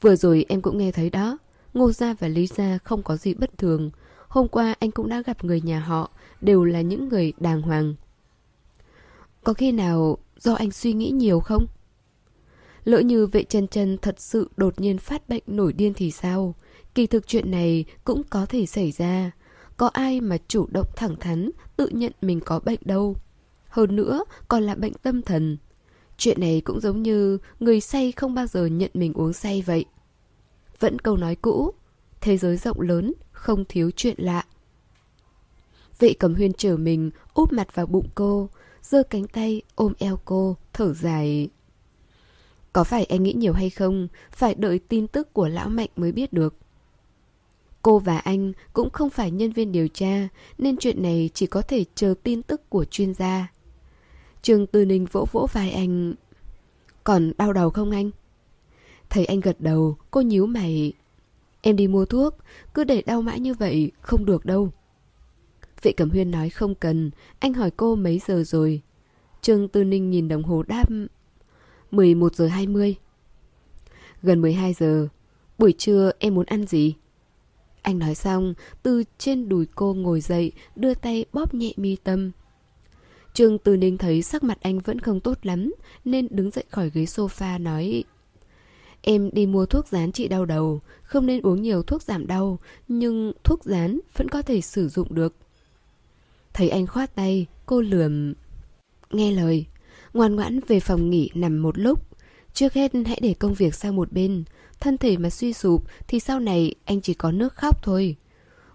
S1: Vừa rồi em cũng nghe thấy đó. Ngô Gia và Lý Gia không có gì bất thường. Hôm qua anh cũng đã gặp người nhà họ, đều là những người đàng hoàng. Có khi nào do anh suy nghĩ nhiều không? Lỡ như vệ chân chân thật sự đột nhiên phát bệnh nổi điên thì sao? Kỳ thực chuyện này cũng có thể xảy ra. Có ai mà chủ động thẳng thắn tự nhận mình có bệnh đâu. Hơn nữa còn là bệnh tâm thần. Chuyện này cũng giống như người say không bao giờ nhận mình uống say vậy. Vẫn câu nói cũ, thế giới rộng lớn, không thiếu chuyện lạ. Vệ cầm huyên trở mình, úp mặt vào bụng cô, giơ cánh tay ôm eo cô, thở dài. Có phải anh nghĩ nhiều hay không, phải đợi tin tức của lão mạnh mới biết được. Cô và anh cũng không phải nhân viên điều tra, nên chuyện này chỉ có thể chờ tin tức của chuyên gia. Trường Tư Ninh vỗ vỗ vai anh. Còn đau đầu không anh? Thấy anh gật đầu, cô nhíu mày. Em đi mua thuốc, cứ để đau mãi như vậy, không được đâu. Vệ Cẩm Huyên nói không cần, anh hỏi cô mấy giờ rồi. Trương Tư Ninh nhìn đồng hồ đáp 11 giờ 20. Gần 12 giờ, buổi trưa em muốn ăn gì? Anh nói xong, từ trên đùi cô ngồi dậy, đưa tay bóp nhẹ mi tâm. Trương Tư Ninh thấy sắc mặt anh vẫn không tốt lắm, nên đứng dậy khỏi ghế sofa nói Em đi mua thuốc rán trị đau đầu, không nên uống nhiều thuốc giảm đau, nhưng thuốc rán vẫn có thể sử dụng được. Thấy anh khoát tay, cô lườm. Nghe lời, ngoan ngoãn về phòng nghỉ nằm một lúc. Trước hết hãy để công việc sang một bên. Thân thể mà suy sụp thì sau này anh chỉ có nước khóc thôi.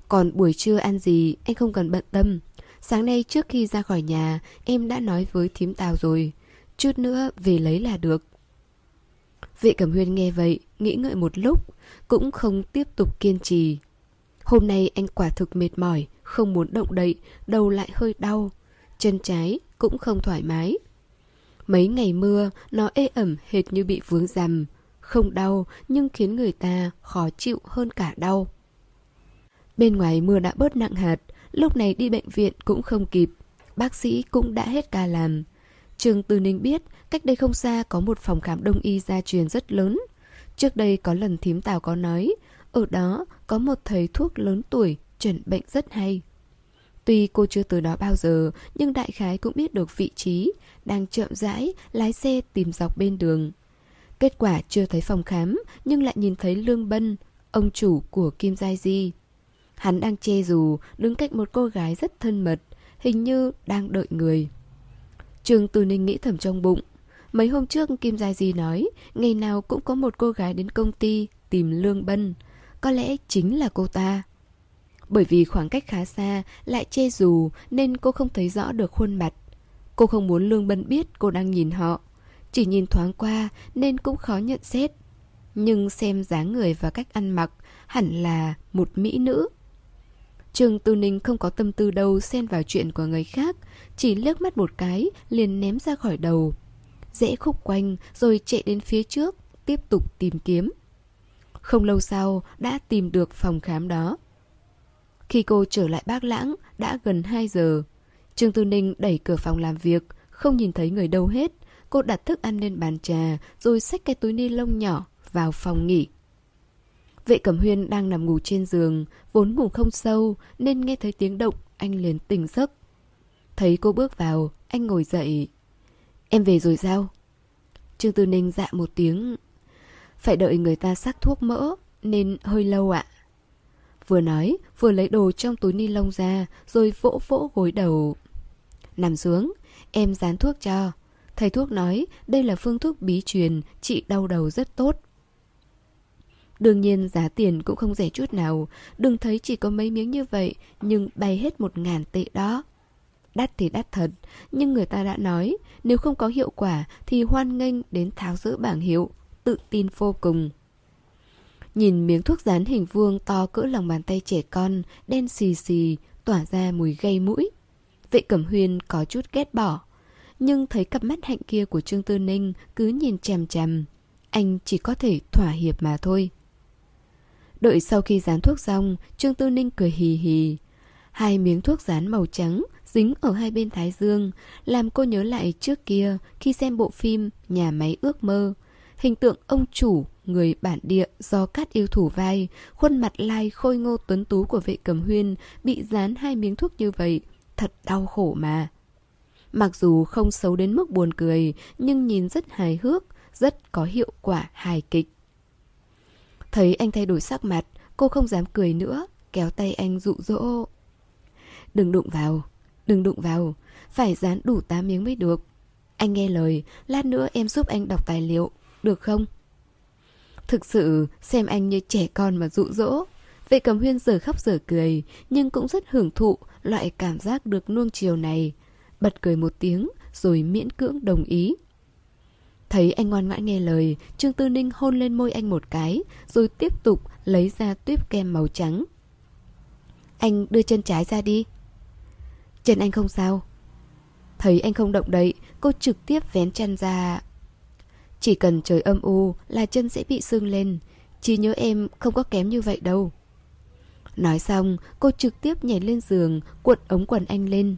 S1: Còn buổi trưa ăn gì anh không cần bận tâm. Sáng nay trước khi ra khỏi nhà em đã nói với thím tào rồi. Chút nữa về lấy là được. Vệ Cẩm Huyên nghe vậy, nghĩ ngợi một lúc, cũng không tiếp tục kiên trì. Hôm nay anh quả thực mệt mỏi, không muốn động đậy, đầu lại hơi đau. Chân trái cũng không thoải mái. Mấy ngày mưa, nó ê ẩm hệt như bị vướng rằm. Không đau, nhưng khiến người ta khó chịu hơn cả đau. Bên ngoài mưa đã bớt nặng hạt, lúc này đi bệnh viện cũng không kịp. Bác sĩ cũng đã hết ca làm. Trường Từ Ninh biết, cách đây không xa có một phòng khám đông y gia truyền rất lớn. Trước đây có lần thím Tào có nói, ở đó có một thầy thuốc lớn tuổi chuẩn bệnh rất hay. Tuy cô chưa từ đó bao giờ, nhưng đại khái cũng biết được vị trí, đang chậm rãi, lái xe tìm dọc bên đường. Kết quả chưa thấy phòng khám, nhưng lại nhìn thấy Lương Bân, ông chủ của Kim Giai Di. Hắn đang che dù, đứng cạnh một cô gái rất thân mật, hình như đang đợi người. Trường Từ Ninh nghĩ thầm trong bụng. Mấy hôm trước Kim Giai Di nói, ngày nào cũng có một cô gái đến công ty tìm Lương Bân. Có lẽ chính là cô ta. Bởi vì khoảng cách khá xa, lại che dù nên cô không thấy rõ được khuôn mặt. Cô không muốn Lương Bân biết cô đang nhìn họ. Chỉ nhìn thoáng qua nên cũng khó nhận xét. Nhưng xem dáng người và cách ăn mặc hẳn là một mỹ nữ. Trường Tư Ninh không có tâm tư đâu xen vào chuyện của người khác, chỉ liếc mắt một cái liền ném ra khỏi đầu. Dễ khúc quanh rồi chạy đến phía trước, tiếp tục tìm kiếm. Không lâu sau đã tìm được phòng khám đó. Khi cô trở lại bác lãng đã gần 2 giờ. Trương Tư Ninh đẩy cửa phòng làm việc, không nhìn thấy người đâu hết. Cô đặt thức ăn lên bàn trà rồi xách cái túi ni lông nhỏ vào phòng nghỉ. Vệ Cẩm Huyên đang nằm ngủ trên giường, vốn ngủ không sâu nên nghe thấy tiếng động, anh liền tỉnh giấc. Thấy cô bước vào, anh ngồi dậy. Em về rồi sao? Trương Tư Ninh dạ một tiếng. Phải đợi người ta sắc thuốc mỡ, nên hơi lâu ạ. Vừa nói, vừa lấy đồ trong túi ni lông ra, rồi vỗ vỗ gối đầu. Nằm xuống, em dán thuốc cho. Thầy thuốc nói đây là phương thuốc bí truyền, trị đau đầu rất tốt. Đương nhiên giá tiền cũng không rẻ chút nào, đừng thấy chỉ có mấy miếng như vậy, nhưng bay hết một ngàn tệ đó. Đắt thì đắt thật, nhưng người ta đã nói, nếu không có hiệu quả thì hoan nghênh đến tháo rỡ bảng hiệu, tự tin vô cùng. Nhìn miếng thuốc dán hình vuông to cỡ lòng bàn tay trẻ con, đen xì xì, tỏa ra mùi gây mũi. Vệ Cẩm Huyên có chút ghét bỏ. nhưng thấy cặp mắt hạnh kia của Trương Tư Ninh cứ nhìn chằm chằm. Anh chỉ có thể thỏa hiệp mà thôi. Đợi sau khi dán thuốc xong, Trương Tư Ninh cười hì hì. Hai miếng thuốc dán màu trắng dính ở hai bên thái dương, làm cô nhớ lại trước kia khi xem bộ phim Nhà máy ước mơ. Hình tượng ông chủ, người bản địa do cát yêu thủ vai, khuôn mặt lai khôi ngô tuấn tú của vệ cầm huyên bị dán hai miếng thuốc như vậy, thật đau khổ mà. Mặc dù không xấu đến mức buồn cười, nhưng nhìn rất hài hước, rất có hiệu quả hài kịch. Thấy anh thay đổi sắc mặt, cô không dám cười nữa, kéo tay anh dụ dỗ. Đừng đụng vào, đừng đụng vào, phải dán đủ 8 miếng mới được. Anh nghe lời, lát nữa em giúp anh đọc tài liệu, được không? Thực sự, xem anh như trẻ con mà dụ dỗ. Vệ cầm huyên giờ khóc giờ cười, nhưng cũng rất hưởng thụ loại cảm giác được nuông chiều này. Bật cười một tiếng, rồi miễn cưỡng đồng ý. Thấy anh ngoan ngoãn nghe lời, Trương Tư Ninh hôn lên môi anh một cái, rồi tiếp tục lấy ra tuyếp kem màu trắng. Anh đưa chân trái ra đi. Chân anh không sao. Thấy anh không động đậy, cô trực tiếp vén chân ra. Chỉ cần trời âm u là chân sẽ bị sưng lên. Chỉ nhớ em không có kém như vậy đâu. Nói xong, cô trực tiếp nhảy lên giường, cuộn ống quần anh lên.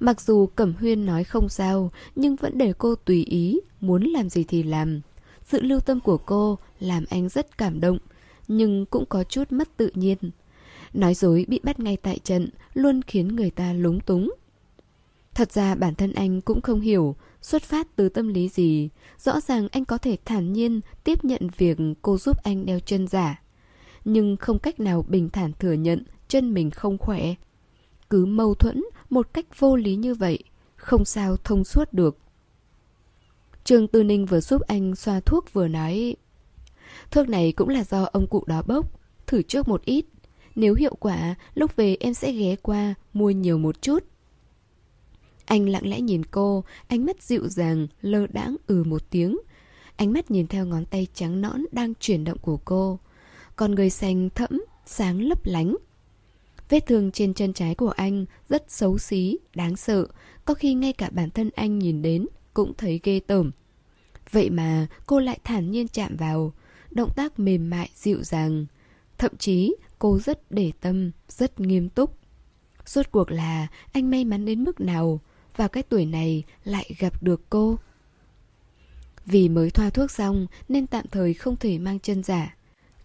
S1: Mặc dù Cẩm Huyên nói không sao, nhưng vẫn để cô tùy ý, muốn làm gì thì làm. Sự lưu tâm của cô làm anh rất cảm động, nhưng cũng có chút mất tự nhiên. Nói dối bị bắt ngay tại trận luôn khiến người ta lúng túng. Thật ra bản thân anh cũng không hiểu xuất phát từ tâm lý gì. Rõ ràng anh có thể thản nhiên tiếp nhận việc cô giúp anh đeo chân giả. Nhưng không cách nào bình thản thừa nhận chân mình không khỏe. Cứ mâu thuẫn một cách vô lý như vậy, không sao thông suốt được. Trương Tư Ninh vừa giúp anh xoa thuốc vừa nói Thuốc này cũng là do ông cụ đó bốc Thử trước một ít Nếu hiệu quả, lúc về em sẽ ghé qua Mua nhiều một chút anh lặng lẽ nhìn cô Ánh mắt dịu dàng, lơ đãng ừ một tiếng. Ánh mắt nhìn theo ngón tay trắng nõn Đang chuyển động của cô. Còn người xanh thẫm, sáng lấp lánh. Vết thương trên chân trái của anh Rất xấu xí, đáng sợ. Có khi ngay cả bản thân anh nhìn đến Cũng thấy ghê tởm. Vậy mà cô lại thản nhiên chạm vào. Động tác mềm mại dịu dàng. Thậm chí cô rất để tâm Rất nghiêm túc. Rốt cuộc là anh may mắn đến mức nào? Vào cái tuổi này lại gặp được cô. Vì mới thoa thuốc xong Nên tạm thời không thể mang chân giả.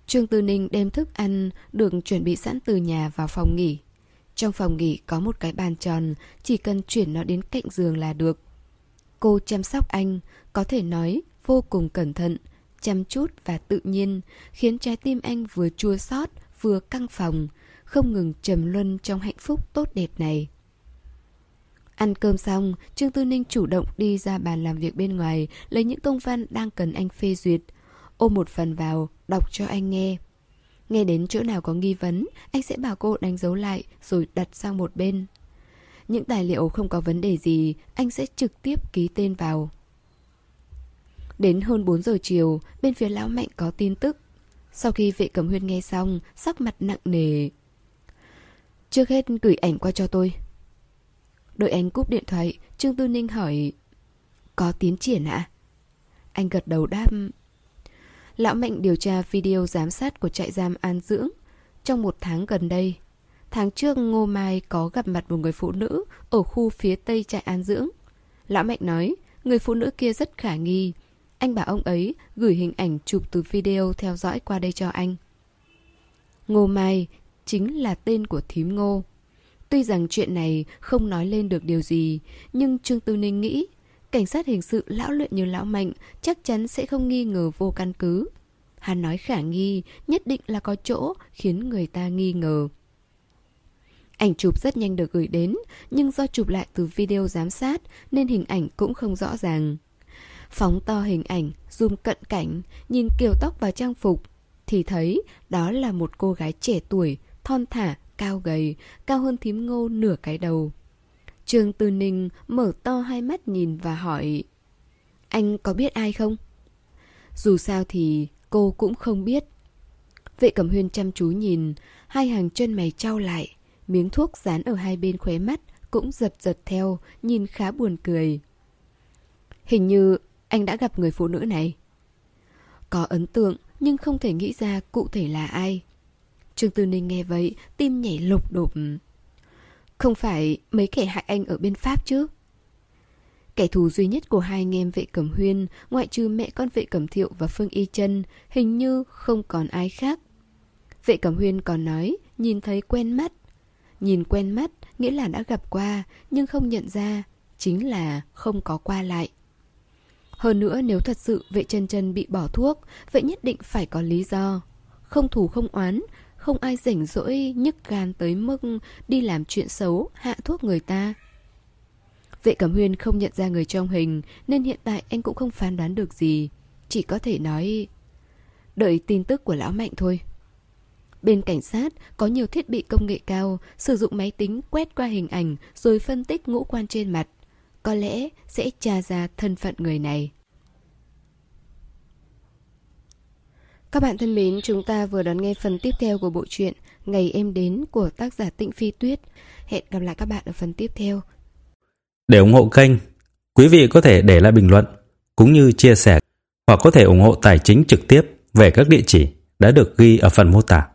S1: Trương Tư Ninh đem thức ăn Được chuẩn bị sẵn từ nhà vào phòng nghỉ. Trong phòng nghỉ có một cái bàn tròn Chỉ cần chuyển nó đến cạnh giường là được. Cô chăm sóc anh Có thể nói vô cùng cẩn thận chăm chút và tự nhiên, khiến trái tim anh vừa chua xót, vừa căng phòng, không ngừng trầm luân trong hạnh phúc tốt đẹp này. Ăn cơm xong, Trương Tư Ninh chủ động đi ra bàn làm việc bên ngoài, lấy những công văn đang cần anh phê duyệt. Ôm một phần vào, đọc cho anh nghe. Nghe đến chỗ nào có nghi vấn, anh sẽ bảo cô đánh dấu lại rồi đặt sang một bên. Những tài liệu không có vấn đề gì, anh sẽ trực tiếp ký tên vào. Đến hơn 4 giờ chiều, bên phía lão mạnh có tin tức. Sau khi vệ cầm huyên nghe xong, sắc mặt nặng nề. Trước hết gửi ảnh qua cho tôi. Đợi anh cúp điện thoại, Trương Tư Ninh hỏi Có tiến triển ạ? Anh gật đầu đáp Lão Mạnh điều tra video giám sát của trại giam An Dưỡng trong một tháng gần đây. Tháng trước Ngô Mai có gặp mặt một người phụ nữ ở khu phía tây trại An Dưỡng. Lão Mạnh nói người phụ nữ kia rất khả nghi, anh bảo ông ấy gửi hình ảnh chụp từ video theo dõi qua đây cho anh. Ngô Mai chính là tên của thím Ngô. Tuy rằng chuyện này không nói lên được điều gì, nhưng Trương Tư Ninh nghĩ cảnh sát hình sự lão luyện như lão mạnh chắc chắn sẽ không nghi ngờ vô căn cứ. Hắn nói khả nghi, nhất định là có chỗ khiến người ta nghi ngờ. Ảnh chụp rất nhanh được gửi đến, nhưng do chụp lại từ video giám sát nên hình ảnh cũng không rõ ràng. Phóng to hình ảnh, zoom cận cảnh, nhìn kiểu tóc và trang phục, thì thấy đó là một cô gái trẻ tuổi, thon thả, cao gầy, cao hơn thím ngô nửa cái đầu. Trường Tư Ninh mở to hai mắt nhìn và hỏi Anh có biết ai không? Dù sao thì cô cũng không biết. Vệ Cẩm Huyên chăm chú nhìn, hai hàng chân mày trao lại, miếng thuốc dán ở hai bên khóe mắt cũng giật giật theo, nhìn khá buồn cười. Hình như anh đã gặp người phụ nữ này. Có ấn tượng nhưng không thể nghĩ ra cụ thể là ai. Trương Tư Ninh nghe vậy, tim nhảy lục đột. Không phải mấy kẻ hại anh ở bên Pháp chứ? Kẻ thù duy nhất của hai anh em vệ cẩm huyên, ngoại trừ mẹ con vệ cẩm thiệu và Phương Y chân hình như không còn ai khác. Vệ cẩm huyên còn nói, nhìn thấy quen mắt. Nhìn quen mắt nghĩa là đã gặp qua, nhưng không nhận ra, chính là không có qua lại. Hơn nữa nếu thật sự vệ chân chân bị bỏ thuốc, vậy nhất định phải có lý do. Không thù không oán, không ai rảnh rỗi nhức gan tới mức đi làm chuyện xấu, hạ thuốc người ta. Vệ Cẩm Huyên không nhận ra người trong hình nên hiện tại anh cũng không phán đoán được gì. Chỉ có thể nói... Đợi tin tức của lão Mạnh thôi. Bên cảnh sát có nhiều thiết bị công nghệ cao, sử dụng máy tính quét qua hình ảnh rồi phân tích ngũ quan trên mặt. Có lẽ sẽ tra ra thân phận người này. Các bạn thân mến, chúng ta vừa đón nghe phần tiếp theo của bộ truyện Ngày em đến của tác giả Tịnh Phi Tuyết. Hẹn gặp lại các bạn ở phần tiếp theo.
S2: Để ủng hộ kênh, quý vị có thể để lại bình luận cũng như chia sẻ hoặc có thể ủng hộ tài chính trực tiếp về các địa chỉ đã được ghi ở phần mô tả.